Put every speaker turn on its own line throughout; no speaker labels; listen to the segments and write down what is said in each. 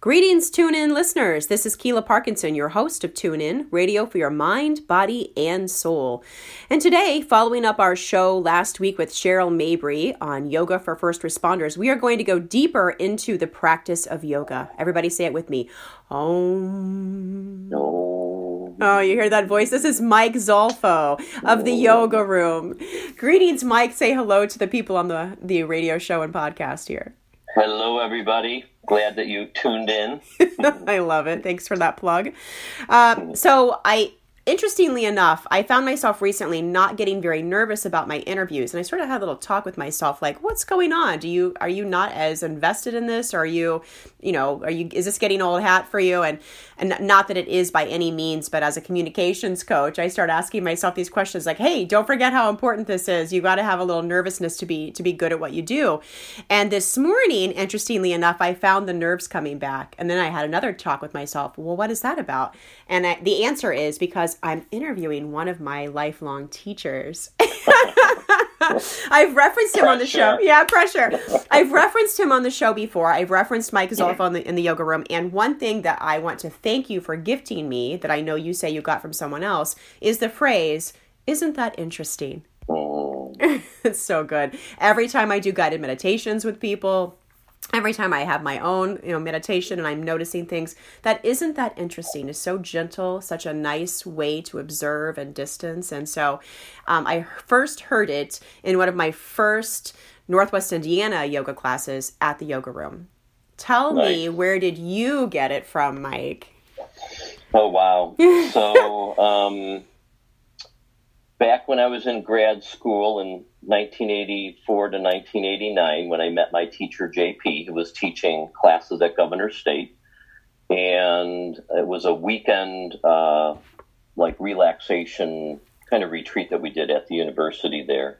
Greetings, Tune In listeners. This is Keela Parkinson, your host of Tune In, radio for your mind, body, and soul. And today, following up our show last week with Cheryl Mabry on yoga for first responders, we are going to go deeper into the practice of yoga. Everybody say it with me. Om. Oh, you hear that voice? This is Mike Zolfo of the Yoga Room. Greetings, Mike. Say hello to the people on the, the radio show and podcast here.
Hello, everybody. Glad that you tuned in.
I love it. Thanks for that plug. Um, so I interestingly enough, I found myself recently not getting very nervous about my interviews, and I sort of had a little talk with myself, like, "What's going on? Do you are you not as invested in this? Are you, you know, are you is this getting old hat for you?" And and not that it is by any means, but as a communications coach, I start asking myself these questions, like, "Hey, don't forget how important this is. You got to have a little nervousness to be to be good at what you do." And this morning, interestingly enough, I found the nerves coming back, and then I had another talk with myself. Well, what is that about? And I, the answer is because I'm interviewing one of my lifelong teachers. I've referenced him on the show. Yeah, pressure. I've referenced him on the show before. I've referenced Mike Zolf on the, in the yoga room. And one thing that I want to thank you for gifting me, that I know you say you got from someone else, is the phrase, Isn't that interesting?
Mm,
it's so good. Every time I do guided meditations with people, every time I have my own, you know, meditation and I'm noticing things that isn't that interesting is so gentle, such a nice way to observe and distance. And so um, I first heard it in one of my first Northwest Indiana yoga classes at the yoga room. Tell me, where did you get it from, Mike?
Oh, wow. So, um, back when I was in grad school in 1984 to 1989, when I met my teacher, JP, who was teaching classes at Governor State, and it was a weekend, uh, like, relaxation kind of retreat that we did at the university there.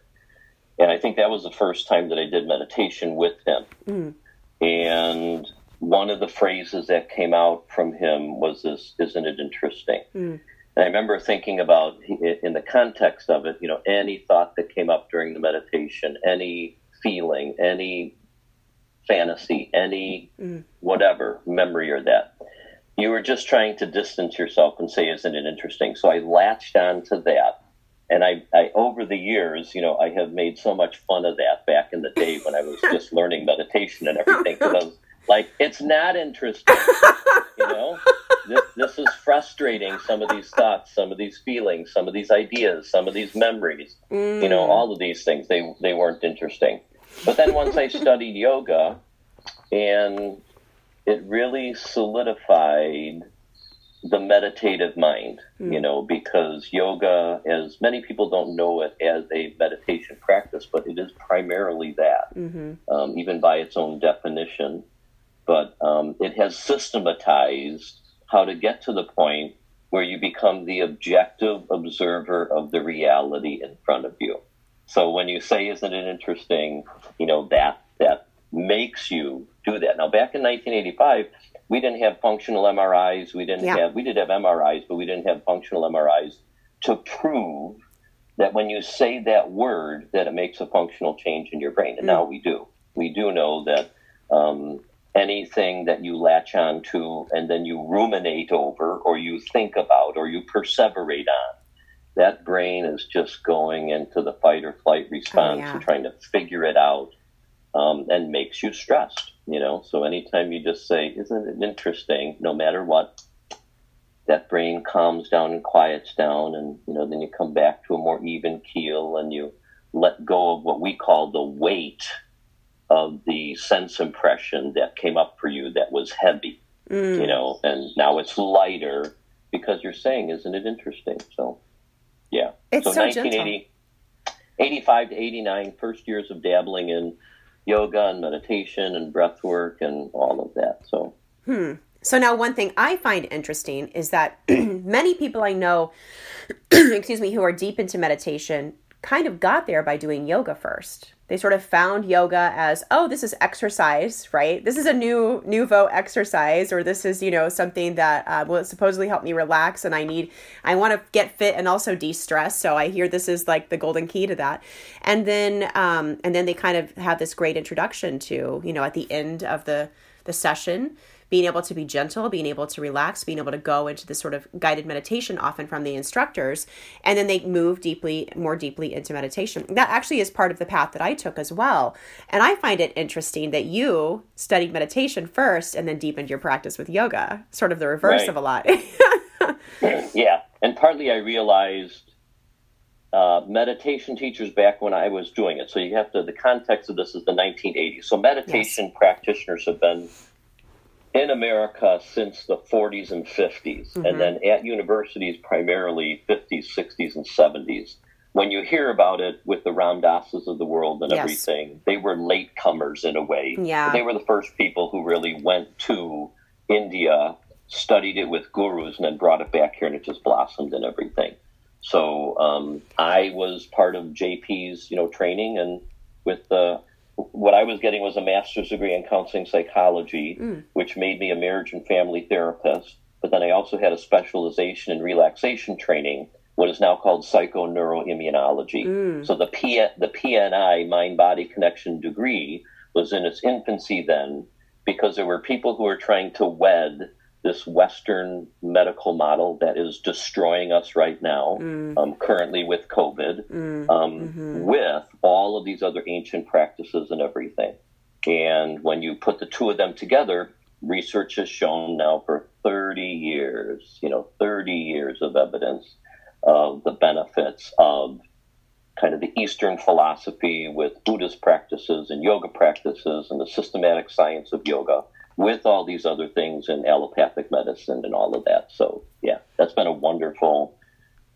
And I think that was the first time that I did meditation with him.
Mm.
And one of the phrases that came out from him was this, isn't it interesting?
Mm.
And I remember thinking about, in the context of it, you know, any thought that came up during the meditation, any feeling, any fantasy, any
Mm.
whatever memory or that. You were just trying to distance yourself and say, isn't it interesting? So I latched on to that. And I, I, over the years, you know, I have made so much fun of that back in the day when I was just learning meditation and everything. Because I was like, it's not interesting, you know? This, this is frustrating, some of these thoughts, some of these feelings, some of these ideas, some of these memories you know all of these things they they weren't interesting but then once i studied yoga and it really solidified the meditative mind you know because yoga as many people don't know it as a meditation practice but it is primarily that
Mm-hmm.
um, even by its own definition. But um, it has systematized how to get to the point where you become the objective observer of the reality in front of you. So when you say, "Isn't it interesting?" You know that that makes you do that. Now, back in 1985, we didn't have functional MRIs. We didn't
Yeah.
have we did have MRIs, but we didn't have functional MRIs to prove that when you say that word, that it makes a functional change in your brain. And now we do. We do know that um, anything that you latch on to and then you ruminate over, or you think about, or you perseverate on, that brain is just going into the fight or flight response
yeah.
and trying to figure it out, um, and makes you stressed. You know, so anytime you just say, "Isn't it interesting?" No matter what, that brain calms down and quiets down and you know then you come back to a more even keel and you let go of what we call the weight of the sense impression that came up for you that was heavy
Mm.
you know and now it's lighter because you're saying isn't it interesting so yeah
It's so, gentle.
1980 85 to 89 first years of dabbling in yoga and meditation and breath work and all of that so
Hmm. So now one thing I find interesting is that many people I know, excuse me, who are deep into meditation kind of got there by doing yoga first. They sort of found yoga as, oh, this is exercise, right? This is a new nouveau exercise, or this is, you know, something that uh, will supposedly help me relax, and I need, I want to get fit and also de-stress. So I hear this is like the golden key to that. And then, um, and then they kind of have this great introduction to, you know, at the end of the the session, being able to be gentle, being able to relax, being able to go into this sort of guided meditation, often from the instructors, and then they move deeply, more deeply into meditation. That actually is part of the path that I took as well. And I find it interesting that you studied meditation first and then deepened your practice with yoga, sort of the reverse
Right.
of a lot.
yeah, and partly I realized uh, meditation teachers back when I was doing it. So you have to. The context of this is the 1980s. So meditation practitioners have been in America since the 40s and 50s, and then at universities primarily 50s, 60s, and 70s. When you hear about it with the Ram Dassas of the world and
Yes.
everything, they were latecomers in a way.
Yeah.
They were the first people who really went to India, studied it with gurus, and then brought it back here, and it just blossomed and everything. So um, I was part of JP's, you know, training, and with the what I was getting was a master's degree in counseling psychology, mm. which made me a marriage and family therapist. But then I also had a specialization in relaxation training, what is now called psychoneuroimmunology. Mm. So the P- the PNI mind body connection degree was in its infancy then, because there were people who were trying to wed this Western medical model that is destroying us right now, um, currently with COVID, um, with all of these other ancient practices and everything. And when you put the two of them together, research has shown now for 30 years, you know, 30 years of evidence of the benefits of kind of the Eastern philosophy with Buddhist practices and yoga practices and the systematic science of yoga with all these other things in allopathic medicine and all of that. So, yeah, that's been a wonderful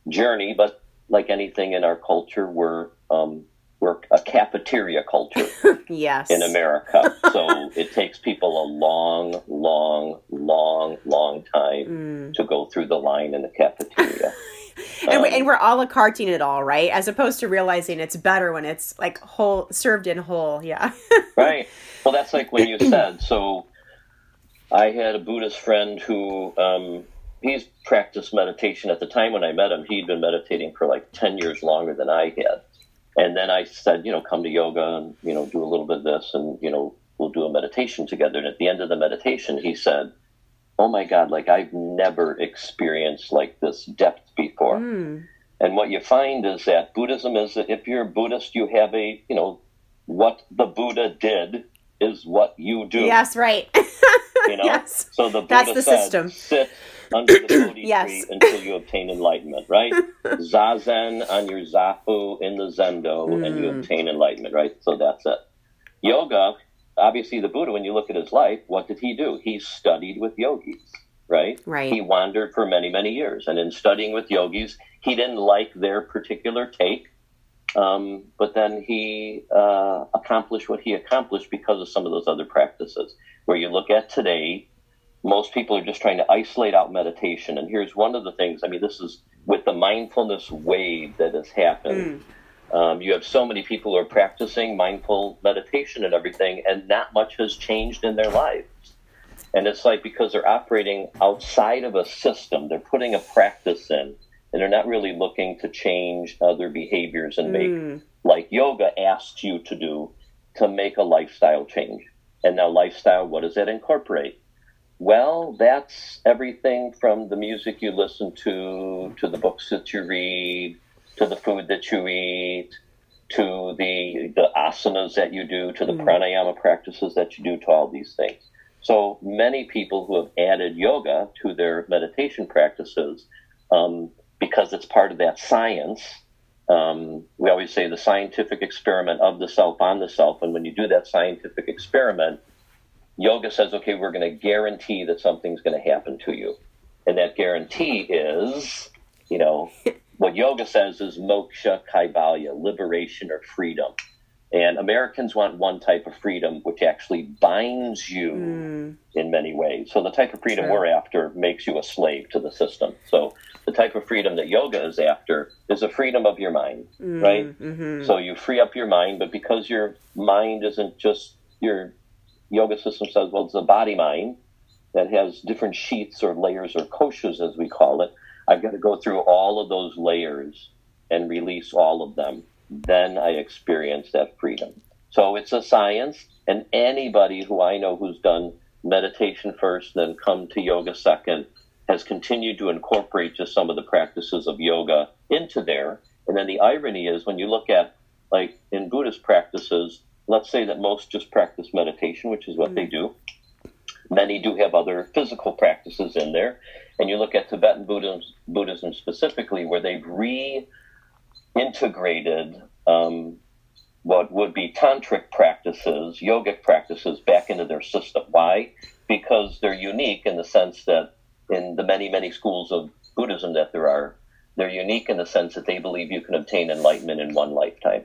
journey. But like anything in our culture, we're, um, we're a cafeteria culture
yes.
in America. so it takes people a long, long, long, long time to go through the line in the cafeteria.
and, we, and we're a la carting it all, right? As opposed to realizing it's better when it's like whole, served in whole. Yeah.
right. Well, that's like when you said. So, I had a Buddhist friend who um, he's practiced meditation at the time when I met him. He'd been meditating for like ten years longer than I had. And then I said, you know, come to yoga and you know do a little bit of this, and you know we'll do a meditation together. And at the end of the meditation, he said, "Oh my God, like I've never experienced like this depth before."
Mm.
And what you find is that Buddhism is that if you're a Buddhist, you have a, you know, what the Buddha did is what you do.
Yes, right.
You know?
yes.
So the Buddha
That's the
said,
system.
sit under the Bodhi
Yes.
tree until you obtain enlightenment, right? Zazen on your Zafu in the Zendo and you
Mm.
obtain enlightenment, right? So that's it. Yoga, obviously the Buddha, when you look at his life, what did he do? He studied with yogis, right?
Right.
He wandered for many, many years. And in studying with yogis, he didn't like their particular take. Um, but then he uh, accomplished what he accomplished because of some of those other practices. Where you look at today, most people are just trying to isolate out meditation. And here's one of the things I mean, this is with the mindfulness wave that has happened. Um, you have so many people who are practicing mindful meditation and everything, and not much has changed in their lives. And it's like because they're operating outside of a system, they're putting a practice in, and they're not really looking to change other behaviors and make, like yoga asks you to do, to make a lifestyle change. And now, lifestyle, what does that incorporate? Well, that's everything from the music you listen to, to the books that you read, to the food that you eat, to the the asanas that you do, to the pranayama practices that you do, to all these things. So many people who have added yoga to their meditation practices, um, because it's part of that science. Um, we always say the scientific experiment of the self on the self, and when you do that scientific experiment, yoga says, okay, we're going to guarantee that something's going to happen to you. And that guarantee is, you know, what yoga says is moksha kaivalya, liberation or freedom. And Americans want one type of freedom which actually binds you in many ways. So the type of freedom
Sure.
we're after makes you a slave to the system. So the type of freedom that yoga is after is a freedom of your mind, right?
Mm-hmm.
So you free up your mind, but because your mind isn't just your yoga system says, well, it's a body mind that has different sheets or layers or koshas, as we call it. I've got to go through all of those layers and release all of them. Then I experience that freedom. So it's a science, and anybody who I know who's done meditation first, then come to yoga second, has continued to incorporate just some of the practices of yoga into there. And then the irony is when you look at, like in Buddhist practices, let's say that most just practice meditation, which is what mm-hmm. they do. Many do have other physical practices in there. And you look at Tibetan Buddhism, Buddhism specifically, where they've reintegrated um, what would be tantric practices, yogic practices, back into their system. Why? Because they're unique in the sense that in the many, many schools of Buddhism that there are, they're unique in the sense that they believe you can obtain enlightenment in one lifetime.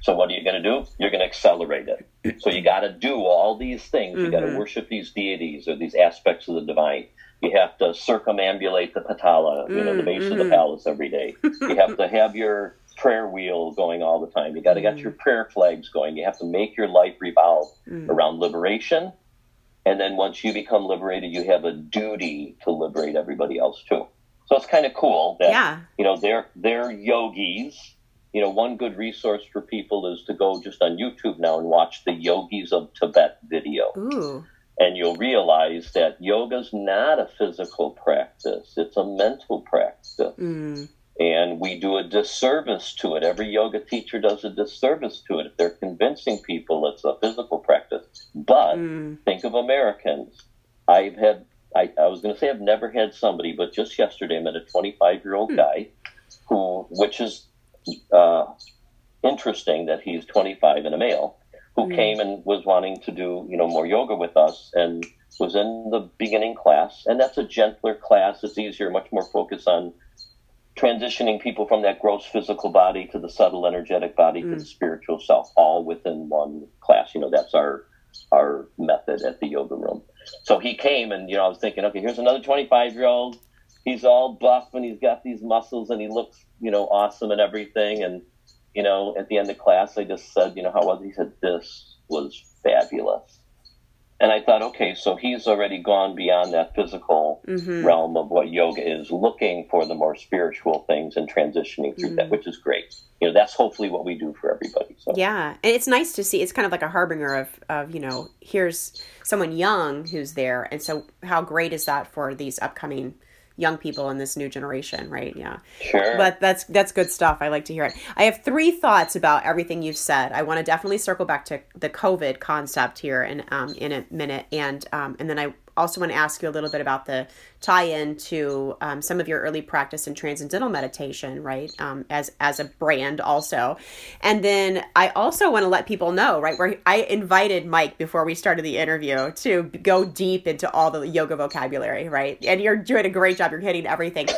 So what are you going to do? You're going to accelerate it. So you got to do all these things. You mm-hmm. got to worship these deities or these aspects of the divine. You have to circumambulate the Potala, you know, the base mm-hmm. of the mm-hmm. palace every day. You have to have your prayer wheel going all the time. You got to get your prayer flags going. You have to make your life revolve mm. around liberation. And then once you become liberated, you have a duty to liberate everybody else too. So it's kind of cool that yeah. you know they're they're yogis. You know, one good resource for people is to go just on YouTube now and watch the Yogis of Tibet video.
Ooh.
And you'll realize that yoga's not a physical practice; it's a mental practice.
Mm.
And we do a disservice to it. Every yoga teacher does a disservice to it if they're convincing people it's a physical practice. But mm. think of Americans. I've had, I, I was going to say I've never had somebody, but just yesterday I met a 25 year old mm. guy who, which is uh, interesting that he's 25 and a male, who mm. came and was wanting to do, you know, more yoga with us and was in the beginning class. And that's a gentler class. It's easier, much more focused on transitioning people from that gross physical body to the subtle energetic body mm. to the spiritual self, all within one class. You know, that's our our method at the yoga room. So he came, and you know, I was thinking, okay, here's another 25 year old. He's all buff and he's got these muscles and he looks, you know, awesome and everything. And you know, at the end of class, I just said, you know, how was he? He said, this was fabulous. And I thought, okay, so he's already gone beyond that physical mm-hmm. realm of what yoga is, looking for the more spiritual things and transitioning through mm-hmm. that, which is great. You know, that's hopefully what we do for everybody. So.
Yeah, and it's nice to see. It's kind of like a harbinger of, of you know, here's someone young who's there, and so how great is that for these upcoming young people in this new generation, right? Yeah.
Sure.
But that's that's good stuff. I like to hear it. I have three thoughts about everything you've said. I want to definitely circle back to the COVID concept here in um, in a minute, and um, and then I also want to ask you a little bit about the tie into um, some of your early practice in transcendental meditation, right? Um, as as a brand also, and then I also want to let people know, right? Where I invited Mike before we started the interview to go deep into all the yoga vocabulary, right? And you're doing a great job. You're hitting everything.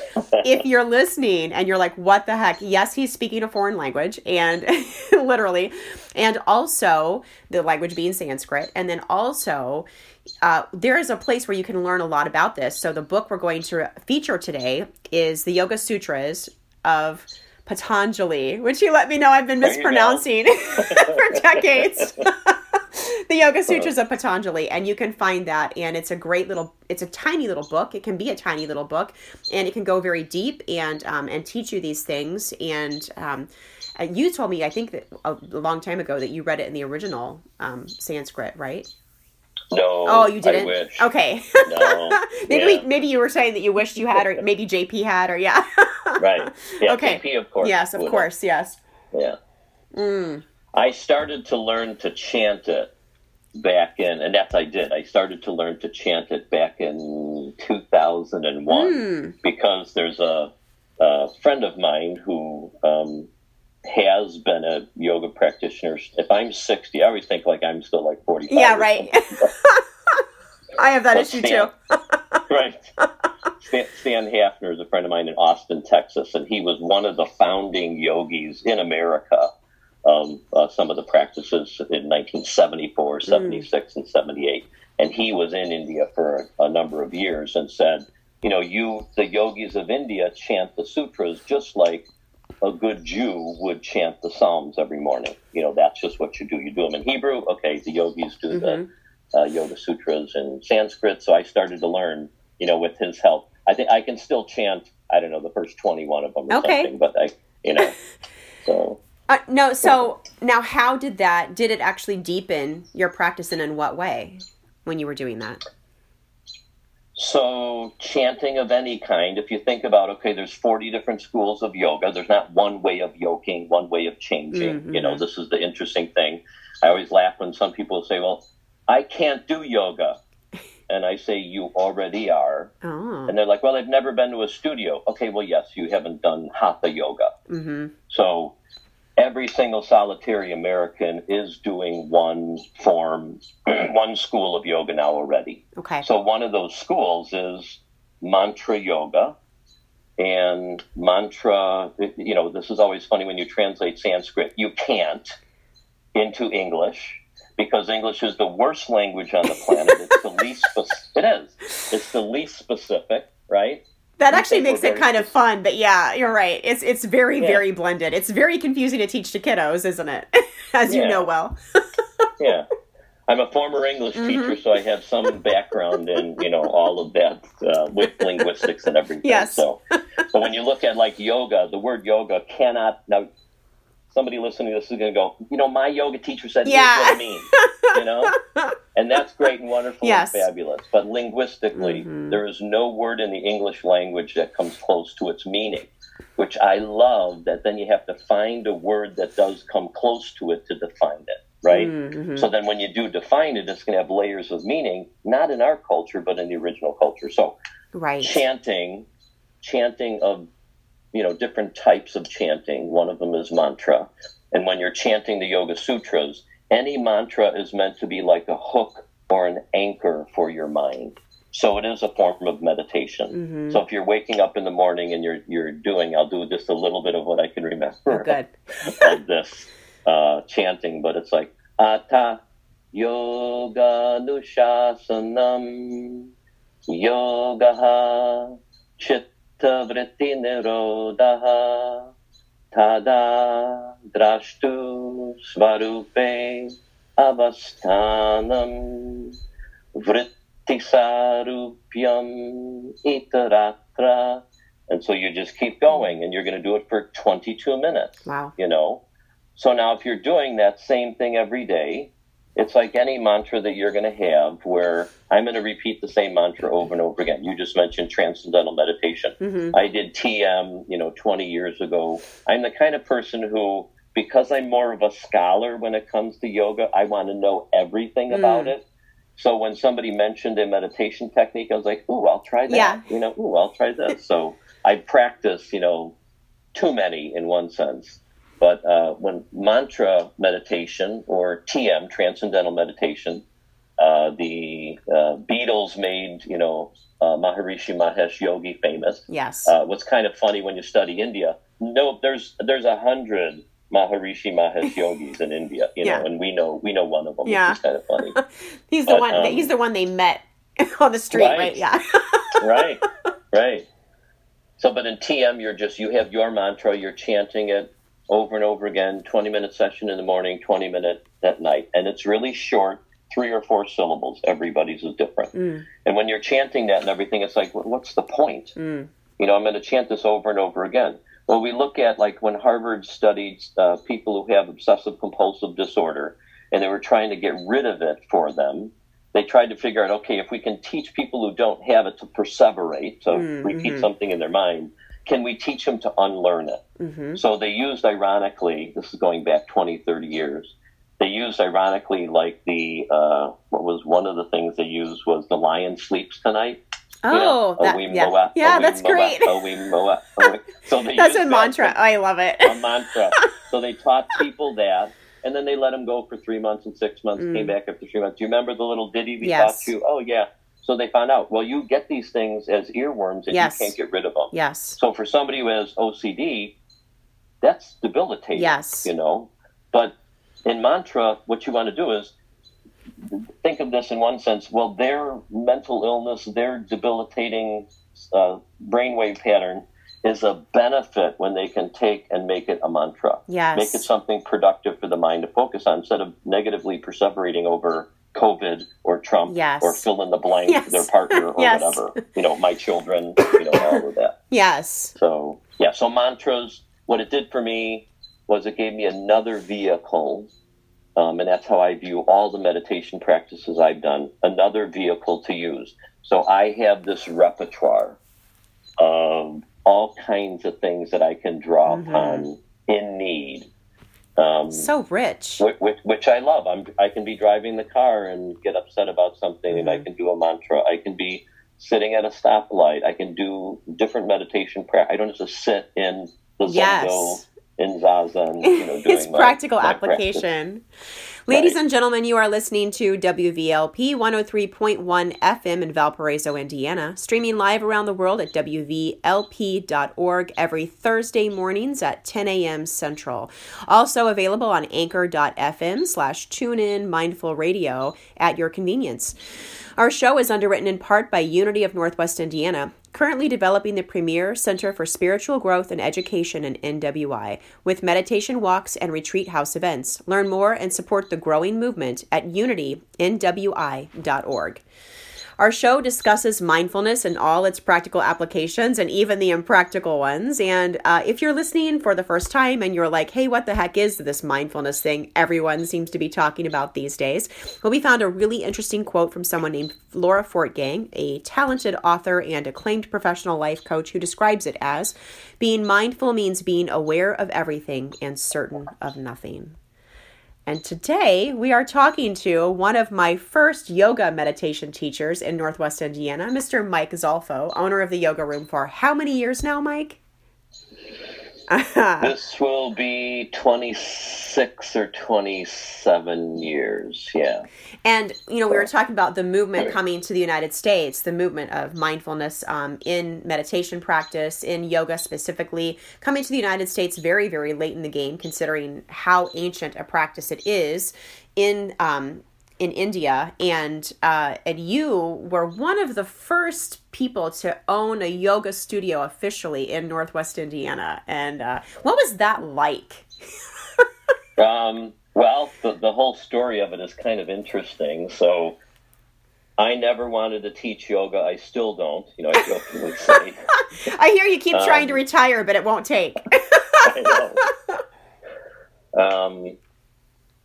if you're listening and you're like, "What the heck?" Yes, he's speaking a foreign language, and literally, and also the language being Sanskrit, and then also uh, there is a place where you can learn a lot about this. So the book we're going to feature today is the Yoga Sutras of Patanjali, which you let me know I've been mispronouncing for decades. the Yoga Sutras of Patanjali, and you can find that, and it's a great little, it's a tiny little book. It can be a tiny little book, and it can go very deep and um, and teach you these things. And um, you told me, I think that a long time ago, that you read it in the original um, Sanskrit, right?
No.
Oh, you didn't.
Okay.
No. maybe yeah. maybe you were saying that you wished you had, or maybe JP had, or yeah.
right. Yeah. Okay. JP, of course.
Yes, of course. Yes.
Yeah.
Mm.
I started to learn to chant it back in, and that's I did. I started to learn to chant it back in 2001 mm. because there's a, a, friend of mine who um, has been a yoga practitioner. If I'm 60, I always think like I'm still like 45.
Yeah, right. I have that but issue Stan,
too. right. Stan, Stan Hafner is a friend of mine in Austin, Texas, and he was one of the founding yogis in America. Um, uh, some of the practices in 1974, 76, mm. and 78. And he was in India for a, a number of years and said, you know, you, the yogis of India, chant the sutras just like a good Jew would chant the Psalms every morning. You know, that's just what you do. You do them in Hebrew. Okay, the yogis do mm-hmm. the uh, Yoga Sutras in Sanskrit. So I started to learn, you know, with his help. I think I can still chant, I don't know, the first 21 of them or okay. something, but I, you know, so.
Uh, no, so now how did that, did it actually deepen your practice and in what way? when you were doing that?
So, chanting of any kind, if you think about, okay, there's 40 different schools of yoga. There's not one way of yoking, one way of changing.
Mm-hmm.
You know, this is the interesting thing. I always laugh when some people say, well, I can't do yoga. And I say, you already are.
Oh.
And they're like, well, I've never been to a studio. Okay, well, yes, you haven't done hatha yoga.
Mm-hmm.
So every single solitary American is doing one form, one school of yoga now already.
Okay.
So one of those schools is mantra yoga. And mantra, you know, this is always funny when you translate Sanskrit. You can't into English because English is the worst language on the planet. It's the least. It is. It's the least specific, right?
That actually makes it kind of fun, but yeah, you're right. It's it's very
Yeah.
very blended. It's very confusing to teach to kiddos, isn't it? As you know well.
Yeah. I'm a former English
Mm-hmm.
teacher, so I have some background in, you know, all of that uh, with linguistics and everything.
Yes.
So, but when you look at like yoga, the word yoga cannot now. Somebody listening to this is going to go, you know, my yoga teacher said
Yeah.
what it means, you know, and that's great and wonderful
Yes.
and fabulous. But linguistically,
Mhm.
there is no word in the English language that comes close to its meaning, which I love. That then you have to find a word that does come close to it to define it, right?
Mhm.
So then when you do define it, it's going to have layers of meaning, not in our culture, but in the original culture. So
Right.
chanting, chanting of, you know, different types of chanting. One of them is mantra. And when you're chanting the Yoga Sutras, any mantra is meant to be like a hook or an anchor for your mind. So it is a form of meditation.
Mhm.
So if you're waking up in the morning and you're you're doing, I'll do just a little bit of what I can remember
Oh, good.
of this uh, chanting, but it's like Ata Yoga Nushasanam Yoga Chitta Nirodha Tada Drashtu Svarupe Avastanam Vritti Sarupyam Itaratra and so you just keep going and you're going to do it for 22 minutes
Wow.
you know so now if you're doing that same thing every day it's like any mantra that you're going to have where i'm going to repeat the same mantra over and over again. You just mentioned transcendental meditation.
Hmm
i did tm you know 20 years ago. I'm the kind of person who because i'm more of a scholar when it comes to yoga i want to know everything about
Mm.
it. So when somebody mentioned a meditation technique i was like ooh i'll try that.
Yeah.
you know ooh i'll try this. So i practice you know too many in one sense but uh, when mantra meditation or TM, transcendental meditation, uh, the uh, Beatles made, you know, uh, Maharishi Mahesh Yogi famous.
Yes.
Uh, what's kind of funny when you study India, no, there's there's a hundred Maharishi Mahesh yogis in India, you know,
Yeah.
and we know we know one of them,
Yeah.
which is kind of funny,
he's the one.
um,
he's the one they met on the street, right?
Right.
Yeah.
right? Right. So, but in TM, you're just you have your mantra, you're chanting it over and over again. Twenty minute session in the morning, twenty minute at night, and it's really short, three or four syllables. Everybody's is different,
Mm,
and when you're chanting that and everything, it's like, what's the point?
mm,
You know, I'm going to chant this over and over again. Well, we look at like when Harvard studied uh, people who have obsessive compulsive disorder, and they were trying to get rid of it for them. They tried to figure out, okay, if we can teach people who don't have it to perseverate, to
Mm,
repeat
mhm.
something in their mind, can we teach them to unlearn it?
hmm
So they used, ironically, this is going back 20, 30 years, they used, ironically, like the, uh, what was one of the things they used was the lion sleeps tonight.
Oh,
You know,
that, yeah,
moa,
yeah, that's
moa,
great.
moa. So they
That's a
that
mantra.
to-
I love it.
a mantra. So they taught people that, and then they let them go for three months and six months.
Mm.
Came back after three months. Do you remember the little ditty we
Yes.
taught you? Oh yeah. So they found out. Well, you get these things as earworms, and
Yes.
you can't get rid of them.
Yes.
So for somebody who has OCD, that's debilitating.
Yes.
You know, but in mantra, what you want to do is think of this in one sense. Well, their mental illness, their debilitating uh, brainwave pattern is a benefit when they can take and make it a mantra.
Yes.
Make it something productive for the mind to focus on instead of negatively perseverating over COVID or Trump
Yes.
or fill in the blank,
Yes.
their partner or
Yes.
whatever. You know, my children, you know, all of that.
yes.
So yeah, so mantras. What it did for me was it gave me another vehicle Um, and that's how I view all the meditation practices I've done. Another vehicle to use. So I have this repertoire of all kinds of things that I can draw
Mm-hmm.
upon in need. Um,
So rich.
which, which, which I love. I'm, I can be driving the car and get upset about something, and I
Mm-hmm.
can do a mantra. I can be sitting at a stoplight. I can do different meditation practice. I don't just sit in the
Yes.
In Zazen, you know, doing
It's
my-
practical
my practice.
Ladies and gentlemen, you are listening to WVLP 103.1 FM in Valparaiso, Indiana, streaming live around the world at WVLP.org every Thursday mornings at 10 a.m. Central. Also available on anchor.fm slash tunein mindful radio at your convenience. Our show is underwritten in part by Unity of Northwest Indiana, currently developing the premier Center for Spiritual Growth and Education in NWI, with meditation walks and retreat house events. Learn more and support the growing movement at unitynwi.org. Our show discusses mindfulness and all its practical applications and even the impractical ones. And uh, if you're listening for the first time and you're like, hey, what the heck is this mindfulness thing everyone seems to be talking about these days? Well, we found a really interesting quote from someone named Laura Fortgang, a talented author and acclaimed professional life coach who describes it as being mindful means being aware of everything and certain of nothing. And today we are talking to one of my first yoga meditation teachers in Northwest Indiana, Mr. Mike Zolfo, owner of the yoga room for how many years now, Mike?
This will be 26 or 27 years. Yeah.
And you know, we were talking about the movement coming to the United States, the movement of mindfulness um, in meditation practice, in yoga specifically, coming to the United States very, very late in the game, considering how ancient a practice it is in um, in India. And uh, and you were one of the first people to own a yoga studio officially in Northwest Indiana. And uh, what was that like?
Um, well, the, the whole story of it is kind of interesting. So, I never wanted to teach yoga. I still don't. You know, I jokingly say.
I hear you keep trying
Um,
to retire, but it won't take.
I know. Um,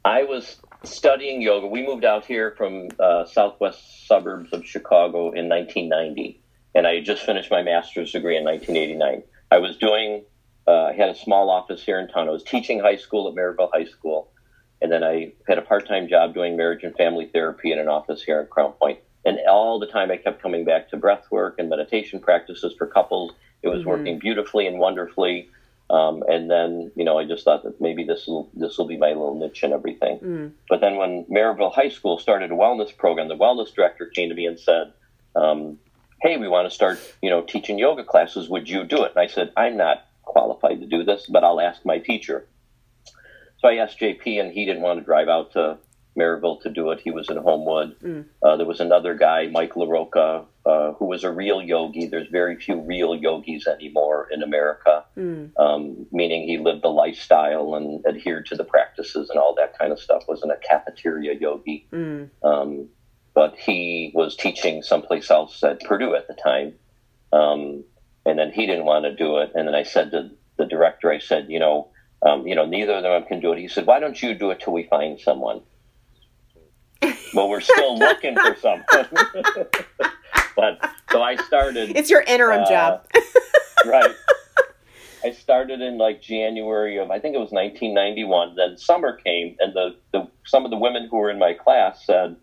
I was studying yoga. We moved out here from uh, southwest suburbs of Chicago in 1990, and I had just finished my master's degree in 1989. I was doing. Uh, I had a small office here in town. I was teaching high school at Merrillville High School, and then I had a part-time job doing marriage and family therapy in an office here at Crown Point. And all the time, I kept coming back to breath work and meditation practices for couples. It was working beautifully and wonderfully. Um, and then, you know, I just thought that maybe this will this will be my little niche and everything. But then, when Merrillville High School started a wellness program, the wellness director came to me and said, um, "Hey, we want to start, you know, teaching yoga classes. Would you do it?" And I said, "I'm not qualified to do this, but I'll ask my teacher." So I asked JP, and he didn't want to drive out to Merrillville to do it. He was in Homewood. Uh, there was another guy, Mike LaRocca, uh, who was a real yogi. There's very few real yogis anymore in America, um, meaning he lived the lifestyle and adhered to the practices and all that kind of stuff. Wasn't a cafeteria yogi. Um, but he was teaching someplace else at Purdue at the time. Um, and then he didn't want to do it. And then I said to the director, I said, you know, um, you know, neither of them can do it. He said, why don't you do it till we find someone? Well, we're still looking for something. but so I started.
It's your interim
uh,
job.
right. I started in like January of I think it was 1991. Then summer came, and the, the some of the women who were in my class said,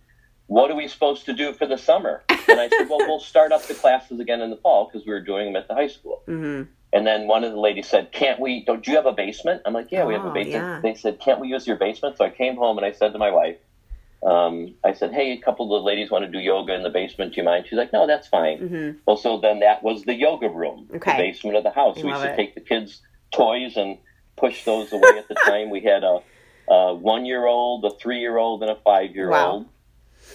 "What are we supposed to do for the summer?" And I said, "Well, we'll start up the classes again in the fall because we were doing them at the high school."
hmm
And then one of the ladies said, "Can't we? Don't you have a basement?" I'm like, "Yeah, we have
Oh,
a basement."
yeah.
They said, "Can't we use your basement?" So I came home and I said to my wife, um, "I said, hey, a couple of the ladies want to do yoga in the basement. Do you mind?" She's like, "No, that's fine."
hmm
Well, so then that was the yoga room,
Okay.
the basement of the house.
I
we used to take the kids' toys and push those away at the time. We had a, a one-year-old, a three-year-old, and a five-year-old,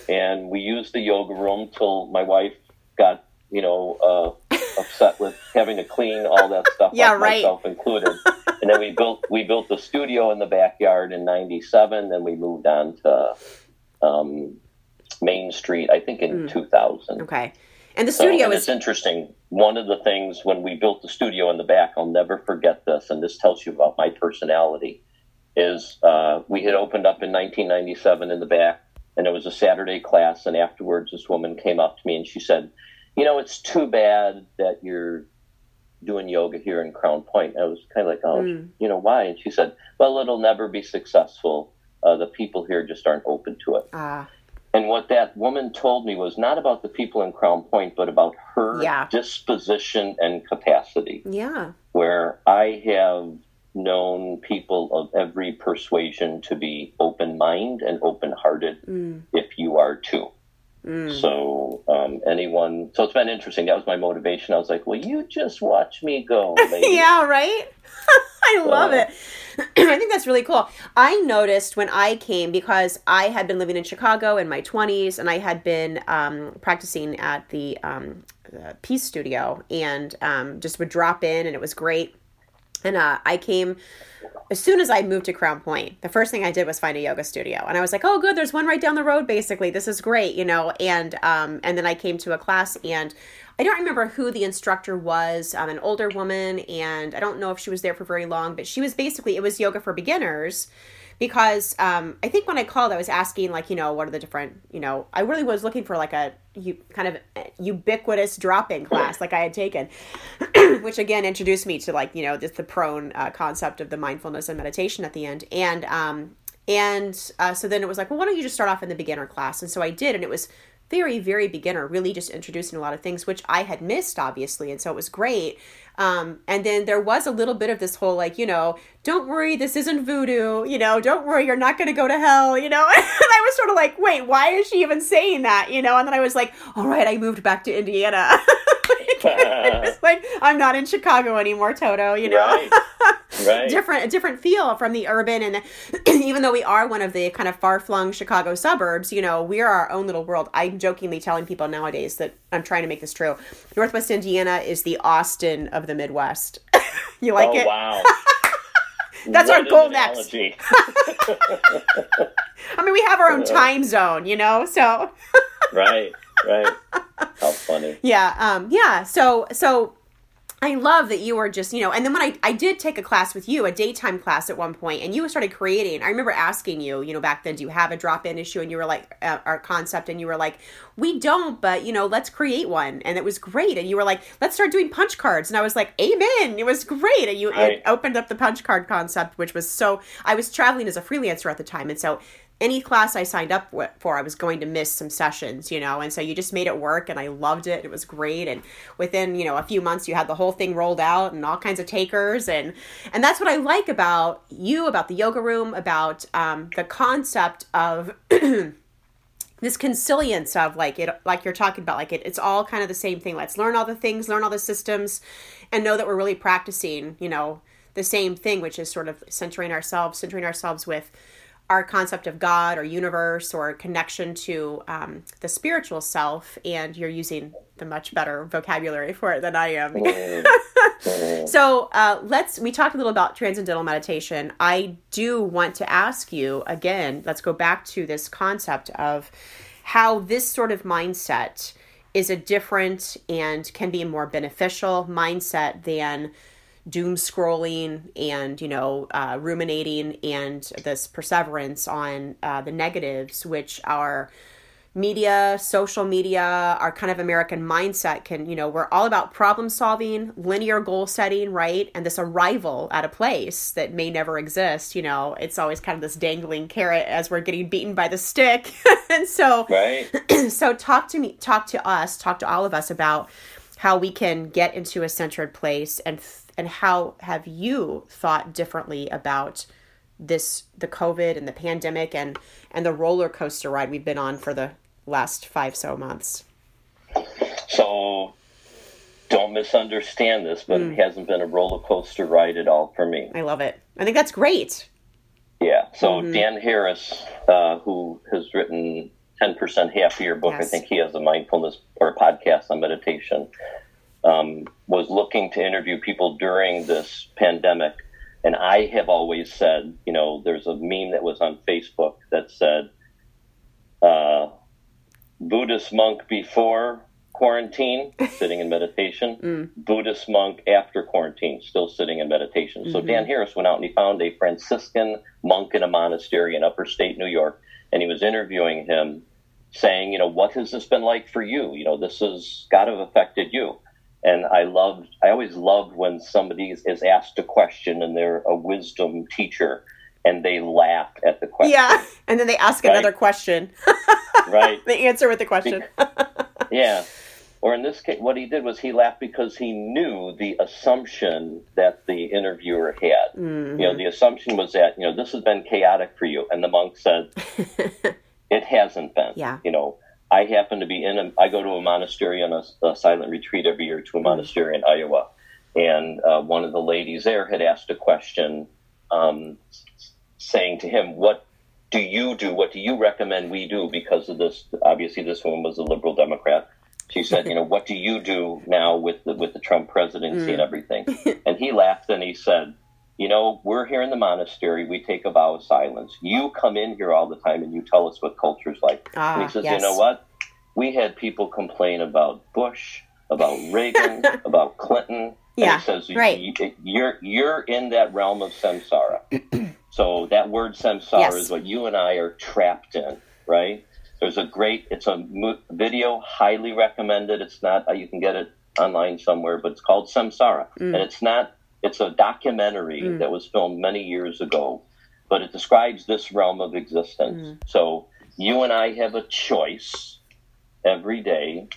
and we used the yoga room till my wife got, you know, uh, upset with having to clean all that stuff
Yeah,
up,
right.
myself included. and then we built we built the studio in the backyard in '97. Then we moved on to um, Main Street, I think in 2000.
Okay. And the
So,
studio
and
is
it's interesting. One of the things when we built the studio in the back, I'll never forget this, and this tells you about my personality. is uh, we had opened up in 1997 in the back, and it was a Saturday class. And afterwards, this woman came up to me and she said, "You know, it's too bad that you're doing yoga here in Crown Point." I was kind of like, "Oh, mm. you know, why?" And she said, "Well, it'll never be successful. Uh, the people here just aren't open to it." Ah. And what that woman told me was not about the people in Crown Point, but about her yeah. disposition and capacity.
Yeah.
Where I have known people of every persuasion to be open minded and open hearted mm. if you are too. Mm. So, um, anyone, so it's been interesting. That was my motivation. I was like, well, you just watch me go.
yeah, right? I love uh, it. I think that's really cool. I noticed when I came because I had been living in Chicago in my 20s and I had been um, practicing at the um, uh, Peace Studio and um, just would drop in and it was great. And uh, I came as soon as I moved to Crown Point, the first thing I did was find a yoga studio, and I was like, "Oh, good, there's one right down the road. Basically, this is great, you know." And um, and then I came to a class, and I don't remember who the instructor was. Um, an older woman, and I don't know if she was there for very long, but she was basically it was yoga for beginners, because um, I think when I called, I was asking like, you know, what are the different, you know, I really was looking for like a you kind of ubiquitous drop-in class like I had taken, which again introduced me to like you know just the prone uh, concept of the mindfulness and meditation at the end, and um, and uh, so then it was like, well, why don't you just start off in the beginner class? And so I did, and it was very very beginner really just introducing a lot of things which i had missed obviously and so it was great. Um, and then there was a little bit of this whole like you know don't worry this isn't voodoo you know don't worry you're not going to go to hell you know? And i was sort of like wait why is she even saying that? you know? And then i was like all right i moved back to indiana. It's like I'm not in Chicago anymore, Toto. You know, right. Right. different a different feel from the urban, and even though we are one of the kind of far flung Chicago suburbs, you know, we are our own little world. I'm jokingly telling people nowadays that I'm trying to make this true. Northwest Indiana is the Austin of the Midwest. you like oh, it?
Wow.
That's what our goal next. I mean, we have our own time zone, you know, so.
right right. How funny.
Yeah. Um, yeah. So, so I love that you were just, you know, and then when I, I did take a class with you, a daytime class at one point, and you started creating. I remember asking you, you know, back then, do you have a drop in issue? And you were like, uh, our concept, and you were like, we don't, but, you know, let's create one. And it was great. And you were like, let's start doing punch cards. And I was like, amen. It was great. And you right. opened up the punch card concept, which was so, I was traveling as a freelancer at the time. And so any class I signed up for, I was going to miss some sessions, you know, and so you just made it work, and I loved it. It was great, and within you know a few months, you had the whole thing rolled out and all kinds of takers, and and that's what I like about you, about the yoga room, about um, the concept of. this consilience of like it like you're talking about like it it's all kind of the same thing let's learn all the things learn all the systems and know that we're really practicing you know the same thing which is sort of centering ourselves centering ourselves with our concept of God or universe or connection to um, the spiritual self, and you're using the much better vocabulary for it than I am. so uh, let's. We talked a little about transcendental meditation. I do want to ask you again. Let's go back to this concept of how this sort of mindset is a different and can be a more beneficial mindset than doom scrolling and you know uh, ruminating and this perseverance on uh, the negatives which our media social media our kind of american mindset can you know we're all about problem solving linear goal setting right? And this arrival at a place that may never exist you know it's always kind of this dangling carrot as we're getting beaten by the stick. And so
right.
so talk to me talk to us talk to all of us about how we can get into a centered place and and how have you thought differently about this the covid and the pandemic and and the roller coaster ride we've been on for the last five so months
so don't misunderstand this but mm. it hasn't been a roller coaster ride at all for me
i love it i think that's great
yeah so mm-hmm. dan harris uh, who has written 10% happier book yes. i think he has a mindfulness or a podcast on meditation um, was looking to interview people during this pandemic. And I have always said, you know, there's a meme that was on Facebook that said, uh, Buddhist monk before, quarantine, sitting in meditation.
Mm.
Buddhist monk after quarantine, still sitting in meditation. So
Mm-hmm.
Dan Harris went out and he found a Franciscan monk in a monastery in upper state New York, and he was interviewing him, saying, you know, what has this been like for you? You know, this has got to have affected you. And I loved, I always loved when somebody is, asked a question and they're a wisdom teacher and they laugh at the question.
Yeah. And then they ask
Right.
another question.
Right.
they answer with the question.
Yeah. Or in this case, what he did was he laughed because he knew the assumption that the interviewer had.
Mm-hmm.
You know, the assumption was that, you know, this has been chaotic for you. And the monk said, it hasn't been.
Yeah.
You know, I happen to be in a, I go to a monastery on a, a silent retreat every year to a monastery in Iowa. And uh, one of the ladies there had asked a question um, saying to him, What do you do? What do you recommend we do? Because of this, obviously, this woman was a liberal Democrat. She said, "You know, what do you do now with the with the Trump presidency and everything?" And he laughed and he said, "You know, we're here in the monastery. We take a vow of silence. You come in here all the time and you tell us what culture's like."
Ah,
and he says,
yes.
"You know what? We had people complain about Bush, about Reagan, about Clinton."
Yeah,
and he says,
right.
"You- You're you're in that realm of samsara." So that word samsara
Yes.
is what you and I are trapped in, right? There's a great, it's a mo- video, highly recommended. It's not, uh, you can get it online somewhere, but it's called Samsara.
Mm.
And it's not, it's a documentary that was filmed many years ago, but it describes this realm of existence.
Mm.
So you and I have a choice every day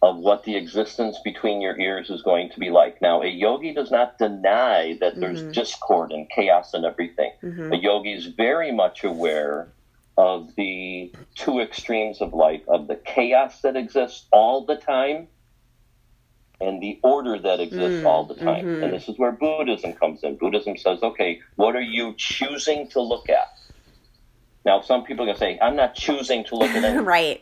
of what the existence between your ears is going to be like. Now, a yogi does not deny that there's discord and chaos and everything.
Mhm.
A yogi is very much aware of the two extremes of life of the chaos that exists all the time and the order that exists
Mm,
all the time.
mhm.
And this is where Buddhism comes in. Buddhism says, okay, what are you choosing to look at? Now, some people are going to say, I'm not choosing to look at anything.
right.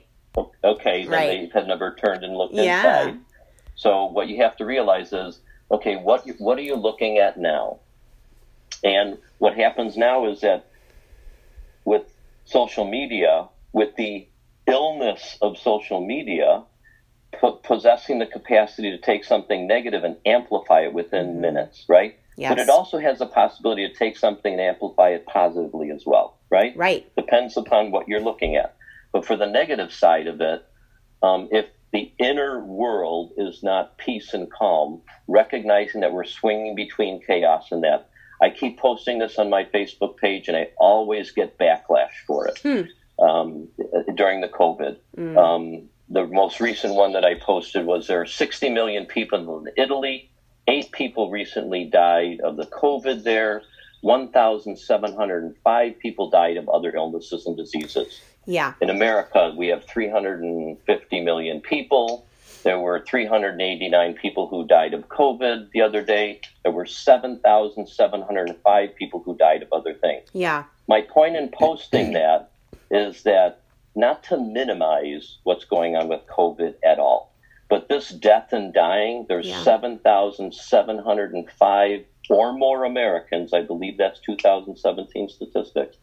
Okay, then
Right.
they had never turned and looked
Yeah.
inside. So what you have to realize is, okay, what what are you looking at now? And what happens now is that with social media, with the illness of social media, po- possessing the capacity to take something negative and amplify it within minutes, right?
Yes.
But it also has the possibility to take something and amplify it positively as well, right?
Right.
depends upon what you're looking at. But for the negative side of it, um, if the inner world is not peace and calm, recognizing that we're swinging between chaos and that, I keep posting this on my Facebook page and I always get backlash for it
Hmm.
um, during the COVID.
Mm.
Um, the most recent one that I posted was there are 60 million people in Italy. Eight people recently died of the COVID there. 1,705 people died of other illnesses and diseases.
Yeah.
In America, we have 350 million people. There were 389 people who died of COVID the other day. There were 7,705 people who died of other things
Yeah.
my point in posting that is that not to minimize what's going on with COVID at all, but this death and dying, there's
Yeah.
7,705 or more Americans, I believe that's 2017 statistics,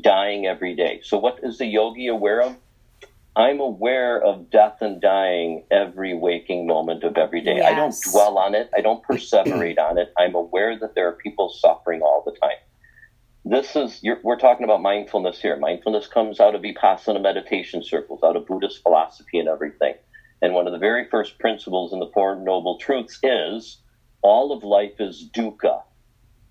dying every day. So, what is the yogi aware of? I'm aware of death and dying every waking moment of every day. I don't dwell on it, I don't perseverate on it. I'm aware that there are people suffering all the time this is you're, we're talking about mindfulness here. Mindfulness comes out of vipassana meditation circles, out of Buddhist philosophy and everything. And one of the very first principles in the Four Noble Truths is all of life is dukkha.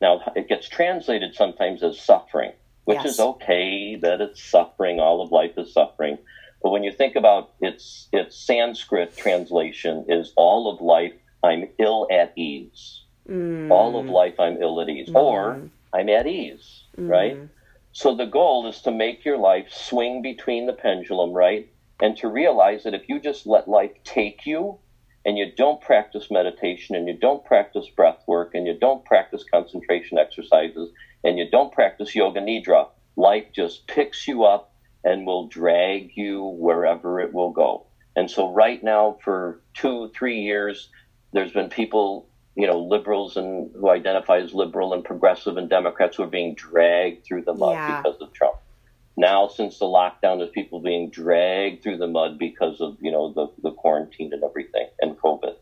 Now it gets translated sometimes as suffering, which
Yes.
is okay that it's suffering. All of life is suffering. But when you think about its its Sanskrit translation is all of life I'm ill at ease.
Mm.
All of life I'm ill at ease. Or I'm at ease, right? Mm-hmm. So the goal is to make your life swing between the pendulum, right? And to realize that if you just let life take you and you don't practice meditation and you don't practice breath work and you don't practice concentration exercises and you don't practice yoga nidra, life just picks you up and will drag you wherever it will go. And so right now for two, three years, there's been people you know, liberals and who identify as liberal and progressive and Democrats who are being dragged through the mud
Yeah.
because of Trump. Now, since the lockdown, there's people being dragged through the mud because of you know the the quarantine and everything and COVID.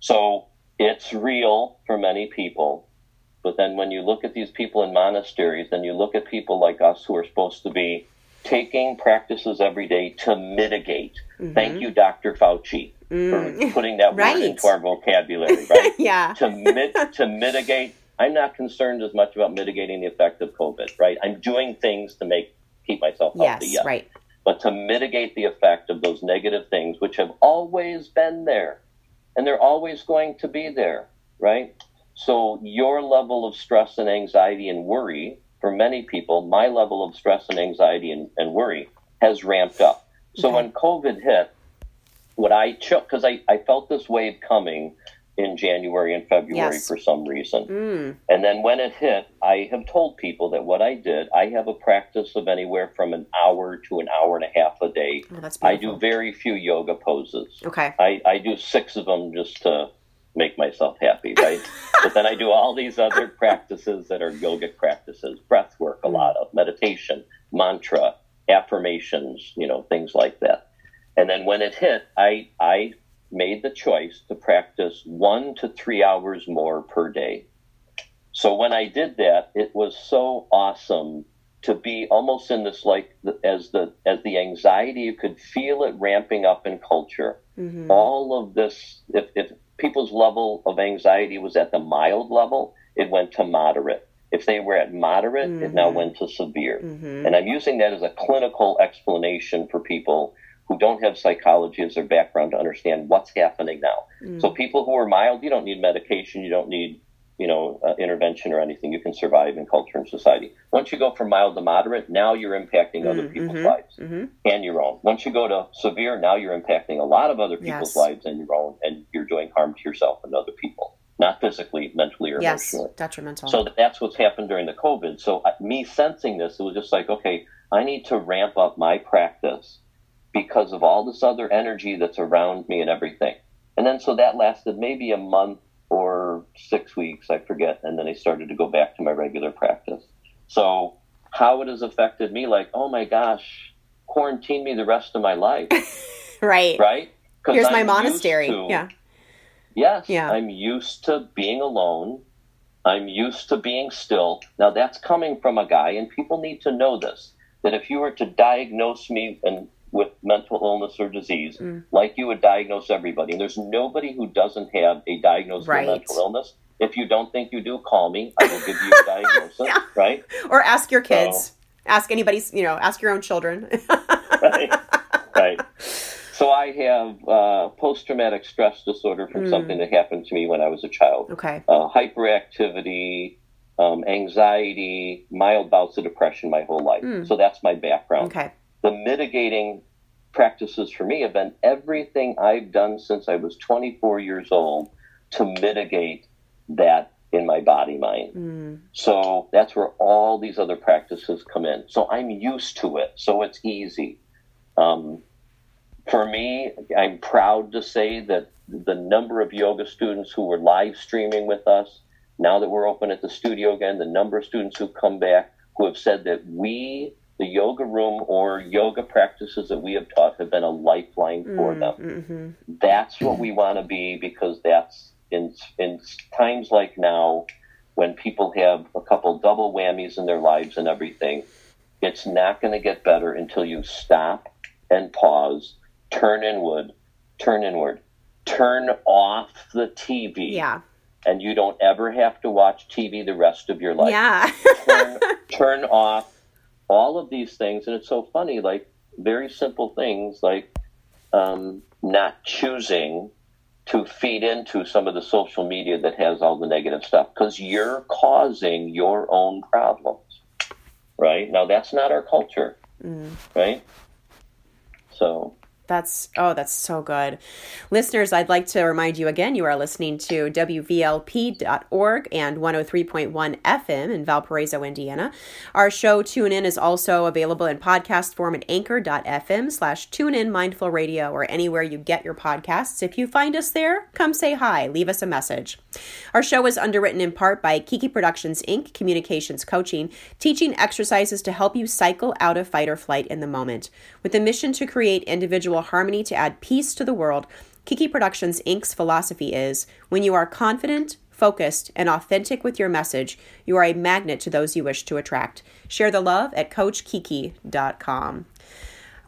So it's real for many people. But then when you look at these people in monasteries, then you look at people like us who are supposed to be taking practices every day to mitigate. Mm-hmm. Thank you, Dr. Fauci, mm. for putting that right. word into our vocabulary, right?
yeah.
to, mit- to mitigate. I'm not concerned as much about mitigating the effect of COVID, right? I'm doing things to make keep myself healthy.
Yes, yes. right.
But to mitigate the effect of those negative things, which have always been there, and they're always going to be there, right? So your level of stress and anxiety and worry for many people, my level of stress and anxiety and, and worry has ramped up. So okay. when COVID hit, what I took, because I, I felt this wave coming in January and February yes. for some reason. Mm. And then when it hit, I have told people that what I did, I have a practice of anywhere from an hour to an hour and a half a day.
Oh,
I do very few yoga poses.
Okay.
I, I do six of them just to make myself happy, right? but then I do all these other practices that are yogic practices, breath work, a lot of meditation, mantra, affirmations, you know, things like that. And then when it hit, I I made the choice to practice one to three hours more per day. So when I did that, it was so awesome to be almost in this like as the as the anxiety you could feel it ramping up in culture mm-hmm. all of this if, if people's level of anxiety was at the mild level, it went to moderate. If they were at moderate, mm-hmm. it now mm-hmm. went to severe. Mm-hmm. And I'm using that as a clinical explanation for people who don't have psychology as their background to understand what's happening now. Mm-hmm. So people who are mild, you don't need medication, you don't need you know, uh, intervention or anything. You can survive in culture and society. Once you go from mild to moderate, now you're impacting other mm, people's mm-hmm, lives mm-hmm. and your own. Once you go to severe, now you're impacting a lot of other people's yes. lives and your own, and you're doing harm to yourself and other people, not physically, mentally, or
yes,
emotionally.
detrimental.
So that's what's happened during the COVID. So uh, me sensing this, it was just like, okay, I need to ramp up my practice because of all this other energy that's around me and everything. And then so that lasted maybe a month six weeks, I forget, and then I started to go back to my regular practice. So how it has affected me, like, oh my gosh, quarantine me the rest of my life.
right.
Right?
Here's I'm my monastery. To, yeah.
Yes. Yeah. I'm used to being alone. I'm used to being still. Now that's coming from a guy, and people need to know this. That if you were to diagnose me and with mental illness or disease, mm. like you would diagnose everybody. And there's nobody who doesn't have a diagnosis right. of mental illness. If you don't think you do, call me. I will give you a diagnosis, yeah. right?
Or ask your kids. So, ask anybody's, you know, ask your own children.
right, right. So I have uh, post-traumatic stress disorder from mm. something that happened to me when I was a child.
Okay.
Uh, hyperactivity, um, anxiety, mild bouts of depression my whole life. Mm. So that's my background.
Okay
the mitigating practices for me have been everything I've done since I was 24 years old to mitigate that in my body mind. Mm. So that's where all these other practices come in. So I'm used to it. So it's easy. Um, for me, I'm proud to say that the number of yoga students who were live streaming with us, now that we're open at the studio again, the number of students who come back who have said that we the yoga room or yoga practices that we have taught have been a lifeline for mm, them. Mm-hmm. That's what we want to be because that's in in times like now when people have a couple double whammies in their lives and everything. It's not going to get better until you stop and pause, turn inward, turn inward, turn off the TV.
Yeah.
And you don't ever have to watch TV the rest of your life.
Yeah.
turn, turn off all of these things, and it's so funny, like very simple things like um, not choosing to feed into some of the social media that has all the negative stuff because you're causing your own problems, right? Now, that's not our culture, mm. right? So
that's oh, that's so good. Listeners, I'd like to remind you again you are listening to WVLP.org and 103.1 FM in Valparaiso, Indiana. Our show Tune In is also available in podcast form at anchor.fm slash tune in mindful radio or anywhere you get your podcasts. If you find us there, come say hi, leave us a message. Our show is underwritten in part by Kiki Productions Inc., communications coaching, teaching exercises to help you cycle out of fight or flight in the moment. With the mission to create individual harmony to add peace to the world, Kiki Productions Inc.'s philosophy is when you are confident, focused, and authentic with your message, you are a magnet to those you wish to attract. Share the love at CoachKiki.com.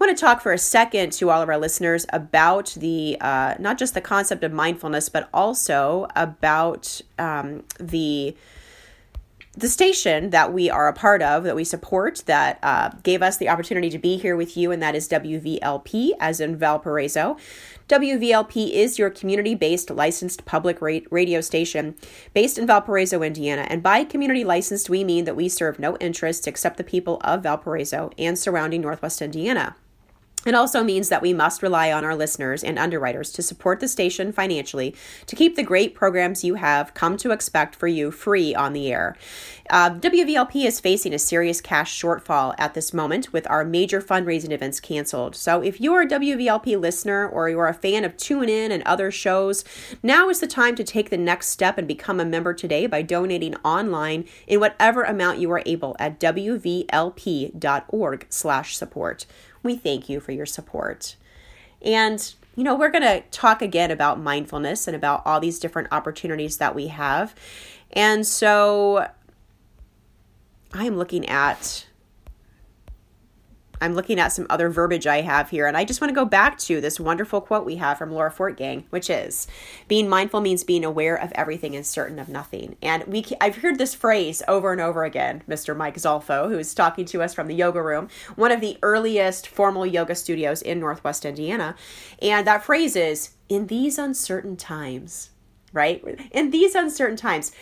I want to talk for a second to all of our listeners about the uh, not just the concept of mindfulness, but also about um, the the station that we are a part of, that we support, that uh, gave us the opportunity to be here with you, and that is WVLP, as in Valparaiso. WVLP is your community based licensed public radio station based in Valparaiso, Indiana. And by community licensed, we mean that we serve no interests except the people of Valparaiso and surrounding Northwest Indiana. It also means that we must rely on our listeners and underwriters to support the station financially to keep the great programs you have come to expect for you free on the air. Uh, WVLP is facing a serious cash shortfall at this moment with our major fundraising events canceled. So if you're a WVLP listener or you're a fan of Tune In and other shows, now is the time to take the next step and become a member today by donating online in whatever amount you are able at wvlp.org/support. We thank you for your support. And, you know, we're going to talk again about mindfulness and about all these different opportunities that we have. And so I am looking at I'm looking at some other verbiage I have here, and I just want to go back to this wonderful quote we have from Laura Fortgang, which is, "Being mindful means being aware of everything and certain of nothing." And we, I've heard this phrase over and over again. Mr. Mike Zolfo, who is talking to us from the yoga room, one of the earliest formal yoga studios in Northwest Indiana, and that phrase is, "In these uncertain times." Right? In these uncertain times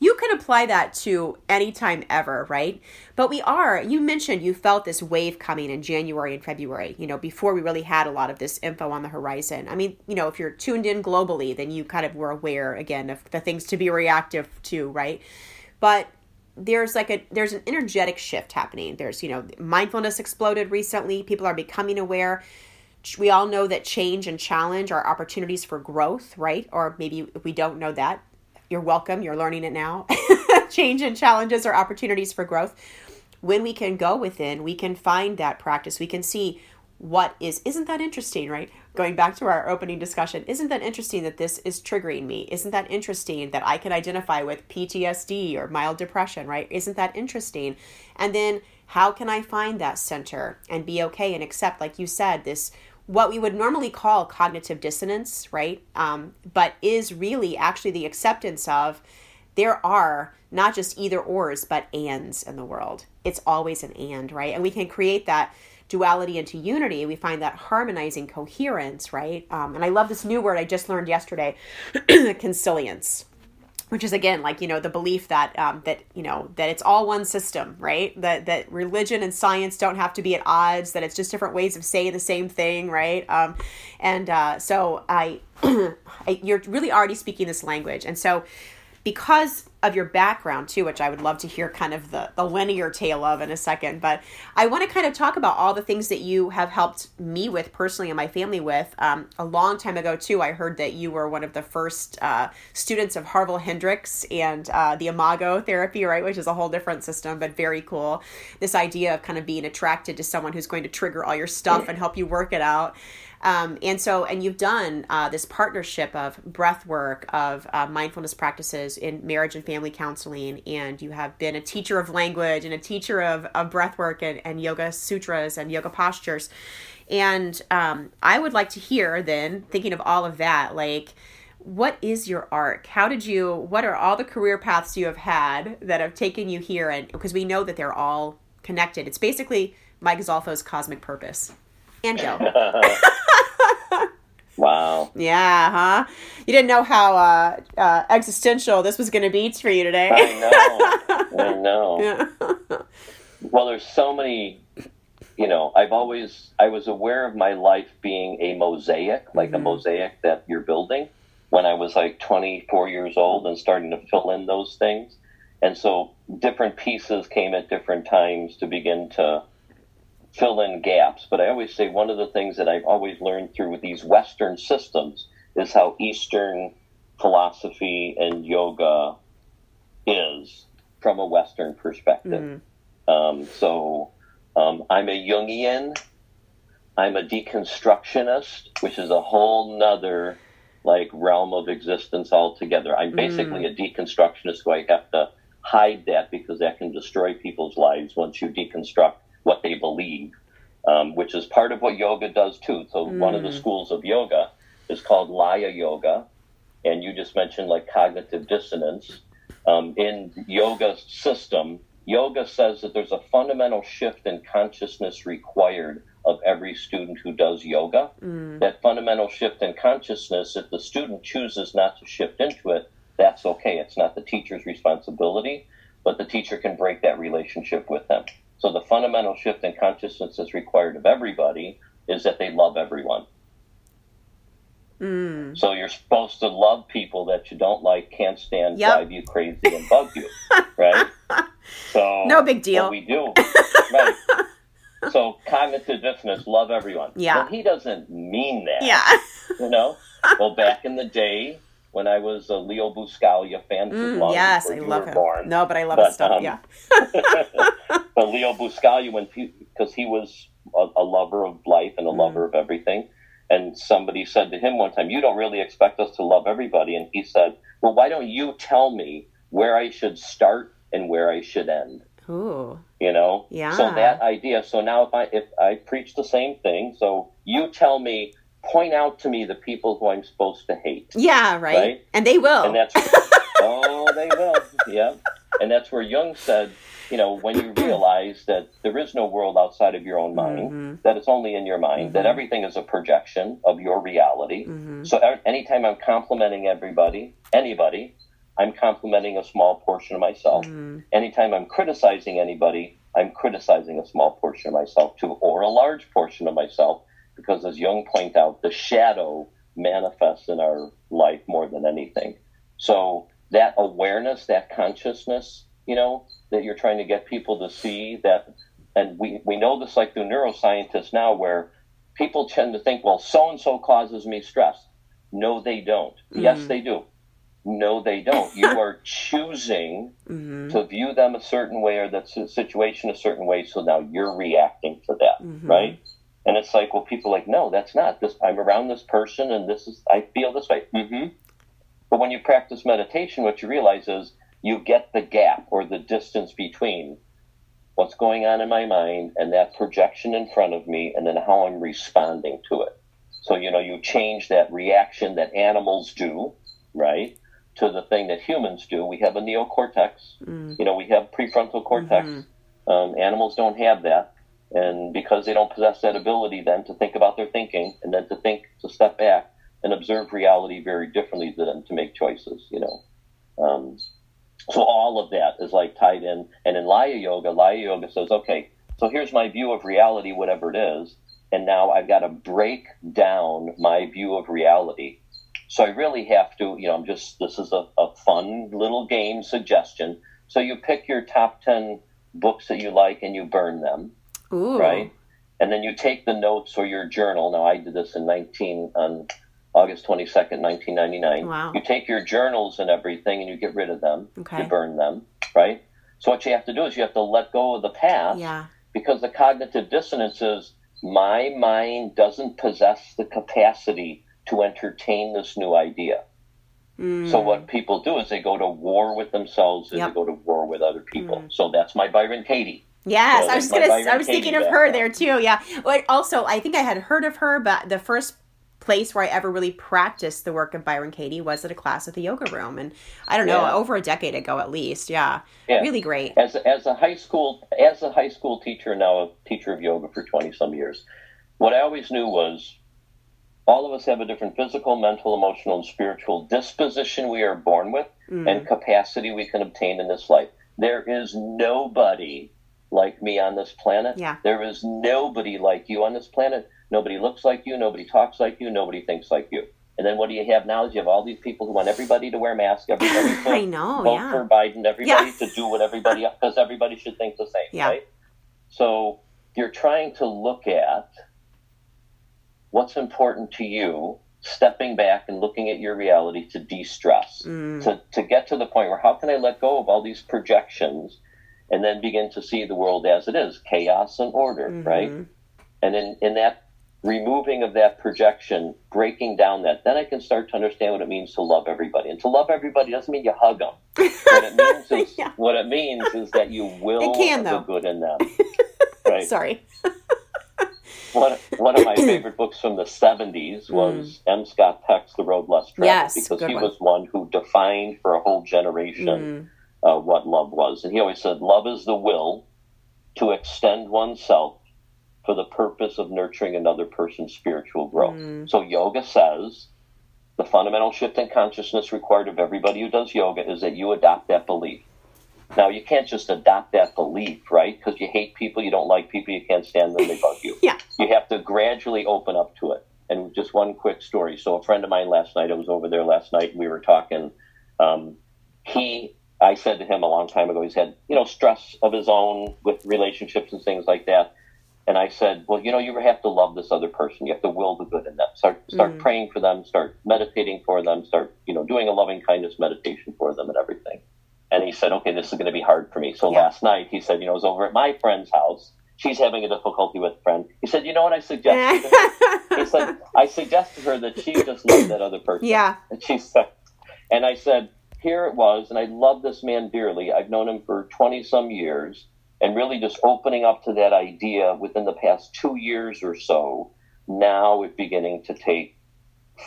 you can apply that to any time ever, right? But we are, you mentioned you felt this wave coming in January and February, you know, before we really had a lot of this info on the horizon. I mean, you know, if you're tuned in globally, then you kind of were aware again of the things to be reactive to, right? But there's like a there's an energetic shift happening. There's, you know, mindfulness exploded recently. People are becoming aware we all know that change and challenge are opportunities for growth, right? Or maybe we don't know that, you're welcome. You're learning it now. Change and challenges are opportunities for growth. When we can go within, we can find that practice. We can see what is isn't that interesting right going back to our opening discussion isn't that interesting that this is triggering me isn't that interesting that i can identify with ptsd or mild depression right isn't that interesting and then how can i find that center and be okay and accept like you said this what we would normally call cognitive dissonance, right? Um, but is really actually the acceptance of there are not just either ors, but ands in the world. It's always an and, right? And we can create that duality into unity. We find that harmonizing coherence, right? Um, and I love this new word I just learned yesterday consilience which is again like you know the belief that um, that you know that it's all one system right? That that religion and science don't have to be at odds that it's just different ways of saying the same thing right? Um, and uh, so I, I you're really already speaking this language. And so because of your background too, which I would love to hear kind of the, the linear tale of in a second. But I want to kind of talk about all the things that you have helped me with personally and my family with. Um, a long time ago too, I heard that you were one of the first uh, students of Harville Hendrix and uh, the Imago therapy, right, which is a whole different system, but very cool. This idea of kind of being attracted to someone who's going to trigger all your stuff and help you work it out. Um, and so, and you've done uh, this partnership of breath work, of uh, mindfulness practices in marriage and family counseling, and you have been a teacher of language and a teacher of, of breath work and, and yoga sutras and yoga postures. And um, I would like to hear then, thinking of all of that, like, what is your arc? How did you, what are all the career paths you have had that have taken you here? And because we know that they're all connected, it's basically Mike Zolfo's cosmic purpose. And go.
Wow.
Yeah, huh? You didn't know how uh, uh, existential this was going to be for you today.
I know. I know. Yeah. well, there's so many, you know, I've always, I was aware of my life being a mosaic, like mm-hmm. a mosaic that you're building when I was like 24 years old and starting to fill in those things. And so different pieces came at different times to begin to fill in gaps. But I always say one of the things that I've always learned through these Western systems is how Eastern philosophy and yoga is from a Western perspective. Mm. Um, so um, I'm a Jungian. I'm a deconstructionist, which is a whole nother like realm of existence altogether. I'm basically mm. a deconstructionist so I have to hide that because that can destroy people's lives once you deconstruct what they believe, um, which is part of what yoga does too. So mm. one of the mm. schools of yoga is called Laya Yoga, and you just mentioned like cognitive dissonance. Um, in yoga system, yoga says that there's a fundamental shift in consciousness required of every student who does yoga. Mm. That fundamental shift in consciousness, if the student chooses not to shift into it, that's okay. It's not the teacher's responsibility, but the teacher can break that relationship with them. So the fundamental shift in consciousness that's required of everybody is that they love everyone. Mm. So you're supposed to love people that you don't like, can't stand, yep. drive you crazy, and bug you, right?
So no big deal.
We do, right? So cognitive dissonance, love everyone.
Yeah.
Well, he doesn't mean that.
Yeah.
you know. Well, back in the day, when I was a Leo Buscaglia fan.
Mm, yes, I love him. Born. No, but I love but, his stuff. Um, yeah.
but Leo Buscaglia, when because he was a, a, lover of life and a mm. lover of everything, and somebody said to him one time, "You don't really expect us to love everybody," and he said, "Well, why don't you tell me where I should start and where I should end?"
Ooh.
You know?
Yeah.
So that idea. So now if I if I preach the same thing, so you tell me point out to me the people who I'm supposed to hate.
Yeah, right. right? And they will.
And that's oh, they will. Yeah. And that's where Jung said, you know, when you realize that there is no world outside of your own mind, mm-hmm. that it's only in your mind, mm-hmm. that everything is a projection of your reality. Mm-hmm. So anytime I'm complimenting everybody, anybody, I'm complimenting a small portion of myself. Mm-hmm. Anytime I'm criticizing anybody, I'm criticizing a small portion of myself too, or a large portion of myself because as Jung point out, the shadow manifests in our life more than anything. So that awareness, that consciousness, you know, that you're trying to get people to see that, and we, we know this like through neuroscientists now where people tend to think, well, so and so causes me stress. No, they don't. Mm-hmm. Yes, they do. No, they don't. You are choosing mm-hmm. to view them a certain way or that situation a certain way, so now you're reacting to that, mm-hmm. right? And it's like, well, people like, no, that's not this. I'm around this person, and this is I feel this way. Mm-hmm. But when you practice meditation, what you realize is you get the gap or the distance between what's going on in my mind and that projection in front of me, and then how I'm responding to it. So you know, you change that reaction that animals do, right, to the thing that humans do. We have a neocortex. Mm. You know, we have prefrontal cortex. Mm-hmm. Um, animals don't have that and because they don't possess that ability then to think about their thinking and then to think, to step back and observe reality very differently to than to make choices, you know. Um, so all of that is like tied in. And in Laya Yoga, Laya Yoga says, okay, so here's my view of reality, whatever it is. And now I've got to break down my view of reality. So I really have to, you know, I'm just, this is a, a fun little game suggestion. So you pick your top 10 books that you like and you burn them
Ooh.
right? And then you take the notes or your journal. Now, I did this in 19 on August 22nd, 1999.
Wow.
You take your journals and everything and you get rid of them.
Okay.
You burn them, right? So what you have to do is you have to let go of the past.
Yeah.
Because the cognitive dissonance is my mind doesn't possess the capacity to entertain this new idea. Mm. So what people do is they go to war with themselves and yep. they go to war with other people. Mm. So that's my Byron Katie.
Yes, I was gonna. I was thinking of her there too. Yeah. But also, I think I had heard of her, but the first place where I ever really practiced the work of Byron Katie was at a class at the yoga room, and I don't know, yeah. over a decade ago at least. Yeah.
yeah.
Really great.
As a, as a high school as a high school teacher, now a teacher of yoga for twenty some years, what I always knew was all of us have a different physical, mental, emotional, and spiritual disposition we are born with mm. and capacity we can obtain in this life. There is nobody like me on this planet.
Yeah.
There is nobody like you on this planet. Nobody looks like you. Nobody talks like you. Nobody thinks like you. And then what do you have now? Is you have all these people who want everybody to wear masks, everybody to
I know,
vote
yeah.
for Biden, everybody to do what everybody because everybody should think the same,
yeah.
right? So you're trying to look at what's important to you, stepping back and looking at your reality to de-stress, mm. to, to get to the point where how can I let go of all these projections and then begin to see the world as it is chaos and order, mm-hmm. right? And in, in that removing of that projection, breaking down that, then I can start to understand what it means to love everybody. And to love everybody doesn't mean you hug them. What it means is
Yeah.
what it means is that you will
It can,
the good in them. Right.
Sorry.
One, one of my favorite books from the 70s was M. Scott Peck's The Road Less Traveled.
Yes,
because he
one.
was one who defined for a whole generation
Mm.
Uh, what love was. And he always said, Love is the will to extend oneself for the purpose of nurturing another person's spiritual growth.
Mm.
So yoga says the fundamental shift in consciousness required of everybody who does yoga is that you adopt that belief. Now, you can't just adopt that belief, right? Because you hate people, you don't like people, you can't stand them, they bug you.
Yeah.
You have to gradually open up to it. And just one quick story. So, a friend of mine last night, I was over there last night, and we were talking. Um, he, I said to him a long time ago, he's had, you know, stress of his own with relationships and things like that. And I said, well, you know, you have to love this other person. You have to will the good in them. Start, start
Mhm.
praying for them. Start meditating for them. Start, you know, doing a loving kindness meditation for them and everything. And he said, okay, this is going to be hard for me. So
Yeah.
last night he said, you know, I was over at my friend's house. She's having a difficulty with a friend. He said, you know what I suggested? he said, I suggested to her that she just love that other person.
yeah.
And she said, and I said, here it was, and I love this man dearly. I've known him for 20 some years, and really just opening up to that idea within the past two years or so, now it's beginning to take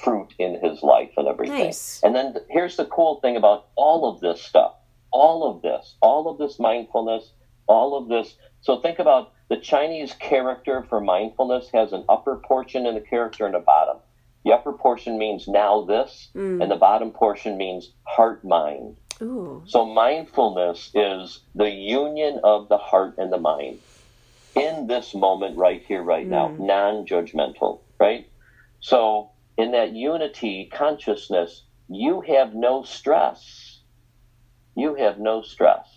fruit in his life and everything.
Nice.
And then here's the cool thing about all of this stuff all of this, all of this mindfulness, all of this. So think about the Chinese character for mindfulness has an upper portion and a character and a bottom. The upper portion means now this,
Mm.
and the bottom portion means heart mind.
Ooh.
So mindfulness is the union of the heart and the mind in this moment right here, right now,
Mm.
non judgmental, right? So in that unity consciousness, you have no stress. You have no stress.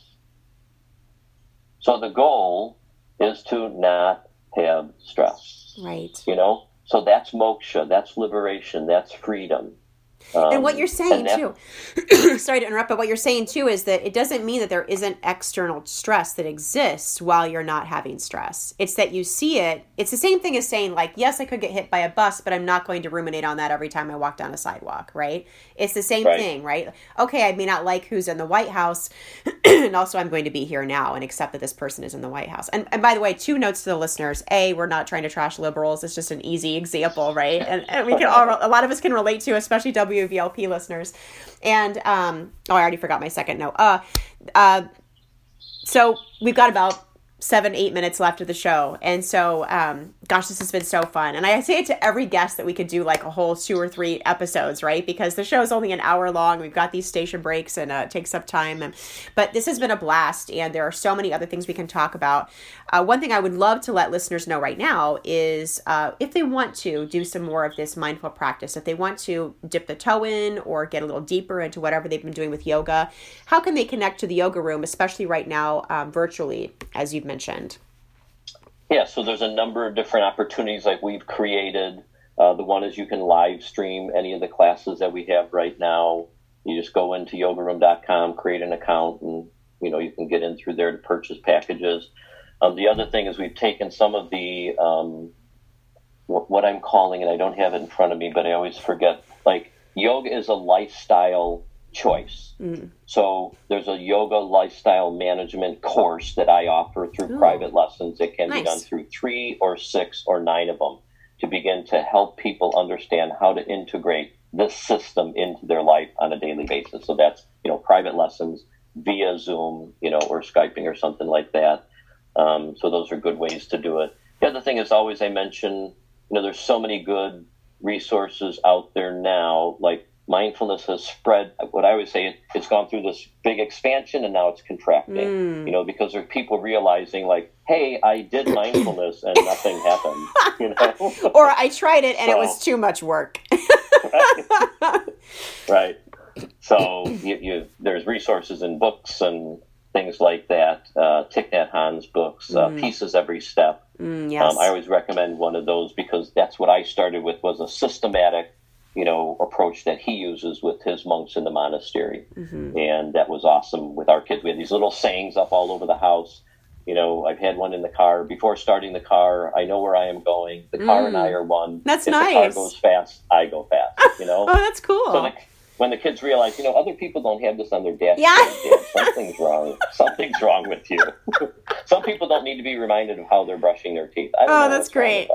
So the goal is to not have stress.
Right.
You know? So that's moksha, that's liberation, that's freedom. Um,
and what you're saying too sorry to interrupt but what you're saying too is that it doesn't mean that there isn't external stress that exists while you're not having stress. It's that you see it it's the same thing as saying like yes i could get hit by a bus but i'm not going to ruminate on that every time i walk down a sidewalk right? It's the same
Right.
thing right? Okay i may not like who's in the white house and also i'm going to be here now and accept that this person is in the white house. And, and by the way two notes to the listeners. A we're not trying to trash liberals. It's just an easy example right? And, and we can all a lot of us can relate to especially wvlp listeners. And um oh i already forgot my second note. Uh uh so we've got about seven eight minutes left of the show. And so um gosh this has been so fun. And i say it to every guest that we could do like a whole two or three episodes right? Because the show is only an hour long. We've got these station breaks and uh, it takes up time. And but this has been a blast and there are so many other things we can talk about. Uh, one thing i would love to let listeners know right now is uh, if they want to do some more of this mindful practice if they want to dip the toe in or get a little deeper into whatever they've been doing with yoga how can they connect to the yoga room especially right now um, virtually as you've mentioned
Yeah, so there's a number of different opportunities like we've created. Uh, the one is you can live stream any of the classes that we have right now. You just go into yogaroom.com, create an account, and you know you can get in through there to purchase packages. Um, the other thing is we've taken some of the um, what, I'm calling, and I don't have it in front of me, but I always forget. Like yoga is a lifestyle choice.
Mm.
So there's a yoga lifestyle management course that I offer through
Ooh.
private lessons. It can
Nice.
be done through three or six or nine of them to begin to help people understand how to integrate this system into their life on a daily basis. So that's, you know, private lessons via Zoom, you know, or Skyping or something like that. Um, so those are good ways to do it. The other thing is always I mention, you know, there's so many good resources out there now, like mindfulness has spread. What I always say, it, it's gone through this big expansion and now it's contracting.
Mm.
You know, because there are people realizing, like, hey, I did mindfulness and nothing happened. You know,
or i tried it and it was too much work
right? So you, you there's resources in books and things like that. Uh, Thich Nhat Hanh's books, uh,
Mhm.
Peace Is Every Step.
Mm, yes
Um, I always recommend one of those because that's what I started with was a systematic, you know, approach that he uses with his monks in the monastery,
Mhm.
and that was awesome with our kids. We had these little sayings up all over the house. You know, I've had one in the car before starting the car. I know where I am going. The car and I are one.
That's
if The car goes fast. I go fast. You know.
Oh, that's cool.
So the, when the kids realize, you know, other people don't have this on their dash.
Yeah.
Dad, something's wrong. Something's wrong with you. Some people don't need to be reminded of how they're brushing their teeth. I don't
Oh, that's great.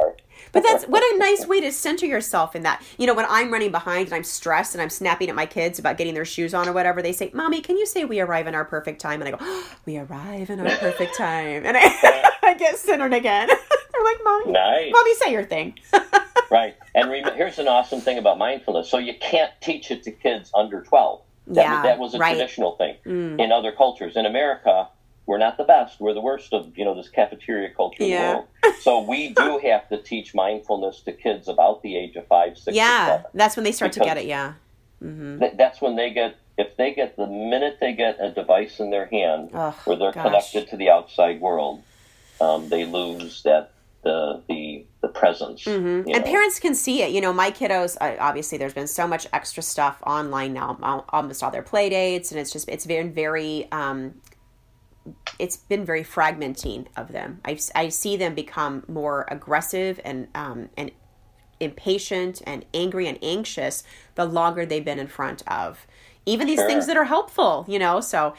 But that's what a nice way to center yourself in that. You know, when I'm running behind and I'm stressed and I'm snapping at my kids about getting their shoes on or whatever, they say, "Mommy, can you say we arrive in our perfect time?" And I go, oh, "We arrive in our perfect time," and I, I get centered again. Like, "Mommy,
Nice.
mommy, say your thing."
Right. And rem- here's an awesome thing about mindfulness. So you can't teach it to kids under 12. That,
Yeah,
that was a
right.
traditional thing
Mm.
in other cultures. In America, we're not the best. We're the worst of, you know, this cafeteria culture
Yeah.
the world. So we do have to teach mindfulness to kids about the age of five, six,
yeah, that's when they start to get it. Yeah. hmm
Th- That's when they get, if they get the minute they get a device in their hand
Oh,
where they're
gosh.
connected to the outside world, um, they lose that, the, the, the presence.
hmm And
know.
parents can see it. You know, my kiddos. Obviously, there's been so much extra stuff online now. Almost all their play dates, and it's just it's been very. Um, it's been very fragmenting of them. I, I see them become more aggressive and um, and impatient and angry and anxious the longer they've been in front of even these
Sure.
things that are helpful, you know. So,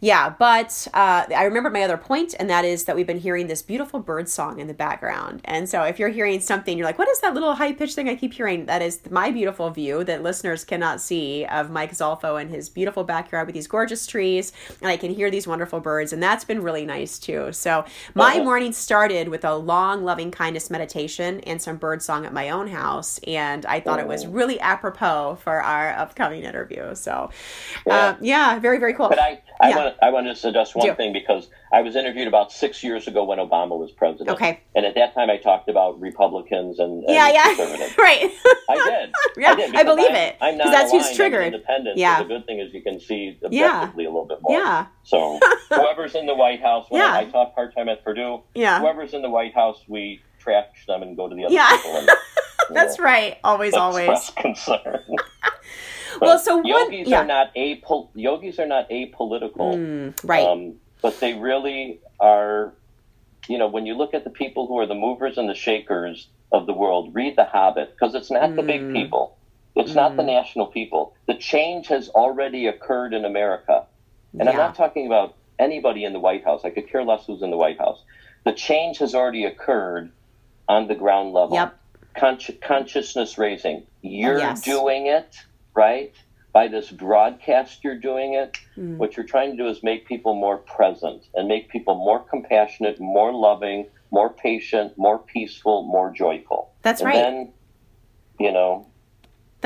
yeah. But uh, I remember my other point, and that is that we've been hearing this beautiful bird song in the background. And so, if you're hearing something, you're like, "What is that little high pitched thing I keep hearing?" That is my beautiful view that listeners cannot see of Mike Zolfo and his beautiful backyard with these gorgeous trees, and I can hear these wonderful birds, and that's been really nice too. So, my
Uh-huh.
morning started with a long loving kindness meditation and some bird song at my own house, and I thought it was
Oh.
really apropos for our upcoming interview. So,
Yeah.
uh, yeah, very very cool.
But I, I
Yeah.
want I want to suggest one
Do.
thing because I was interviewed about six years ago when Obama was president.
Okay.
And at that time, I talked about Republicans and, and
yeah, yeah,
conservatives.
right.
I did.
Yeah,
I did.
I believe
I'm-
it,
I'm not
that's who's
I'm
triggered.
independent.
Yeah.
So the good thing is you can see
Yeah.
objectively a little bit more.
yeah,
So whoever's in the White House, when
Yeah.
I, I taught part time at Purdue,
yeah.
whoever's in the White House, we trash them and go to the other
Yeah.
people. And,
That's
know,
right. Always, always.
concern.
Well, so what-
yogis
yeah.
are not apol- yogis are not apolitical.
Mm, right.
Um, but they really are, you know, when you look at the people who are the movers and the shakers of the world, read The Hobbit, because it's not the big
Mm.
people. It's not the
Mm.
national people. The change has already occurred in America. And I'm not talking about anybody in the White House. I could care less who's in the White House. The change has already occurred on the ground level.
Yep.
Consci- consciousness raising. You're
Yes.
doing it, right? By this broadcast, you're doing it.
Mm.
What you're trying to do is make people more present and make people more compassionate, more loving, more patient, more peaceful, more joyful.
That's
and
right.
then, you know,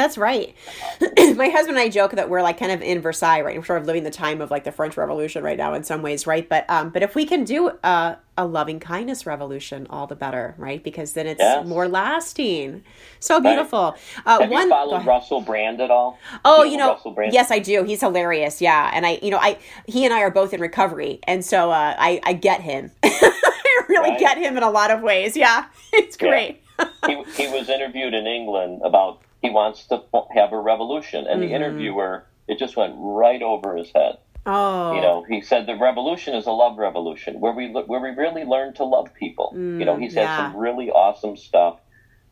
That's right. My husband and I joke that we're like kind of in Versailles, right? We're sort of living the time of like the French Revolution right now in some ways, right? But um, but if we can do a, a loving kindness revolution, all the better, right? Because then it's
Yes.
more lasting. So beautiful. Uh,
have
one.
you followed. Russell Brand at all?
Oh, you
know Russell Brand?
yes, I do. He's hilarious. Yeah, and I, you know, I he and I are both in recovery, and so uh, I I get him. I really
Right.
get him in a lot of ways. Yeah, it's
Yeah.
great.
he, he was interviewed in England about he wants to have a revolution, and
Mhm.
the interviewer it just went right over his head.
Oh,
You know, he said the revolution is a love revolution where we where we really learn to love people. you know,
Mm,
he's had
yeah.
some really awesome stuff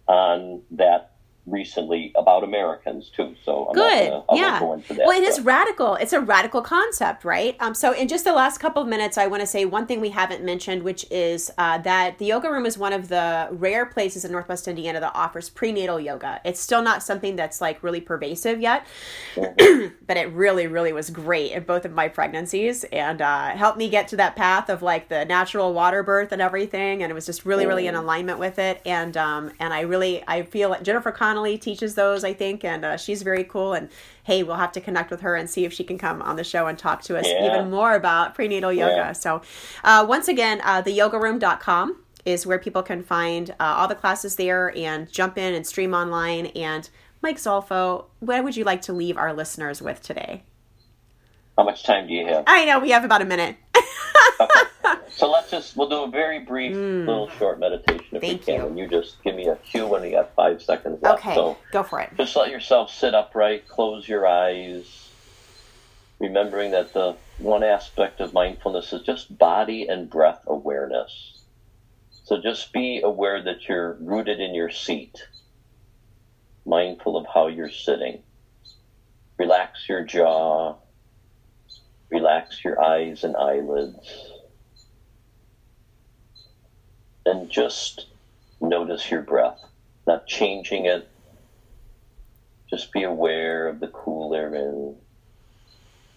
on that recently about Americans too. So I'm
Good.
not gonna,
Yeah.
won't go into that.
Well, it is radical. It's a radical concept, right? Um, so, in just the last couple of minutes, I want to say one thing we haven't mentioned, which is uh, that the yoga room is one of the rare places in Northwest Indiana that offers prenatal yoga. It's still not something that's like really pervasive yet, but it really, really was great in both of my pregnancies and uh, helped me get to that path of like the natural water birth and everything. And it was just really, really in alignment with it. And um, and I really, I feel like Jennifer Connolly teaches those, I think, and uh, she's very cool. And hey, we'll have to connect with her and see if she can come on the show and talk to us
Yeah.
even more about prenatal yoga.
Yeah.
So uh, once again, uh, theyogaroom.com is where people can find uh, all the classes there and jump in and stream online. And Mike Zolfo, what would you like to leave our listeners with today?
How much time do you have?
I know we have about a minute.
So let's just we'll do a very brief little short meditation if
Mm. Thank
we can,
you.
and you just give me a cue when you got five seconds left.
Okay,
So
go for it.
just let yourself sit upright, close your eyes, remembering that the one aspect of mindfulness is just body and breath awareness. So just be aware that you're rooted in your seat, mindful of how you're sitting. Relax your jaw, relax your eyes and eyelids, and just notice your breath, not changing it. Just be aware of the cool air in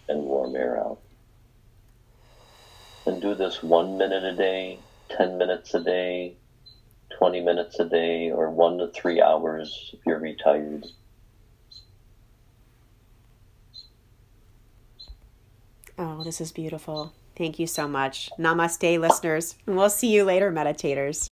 and warm air out. And do this one minute a day, 10 minutes a day, 20 minutes a day, or one to three hours if you're retired.
Oh, this is beautiful. Thank you so much. Namaste, listeners. And we'll see you later, meditators.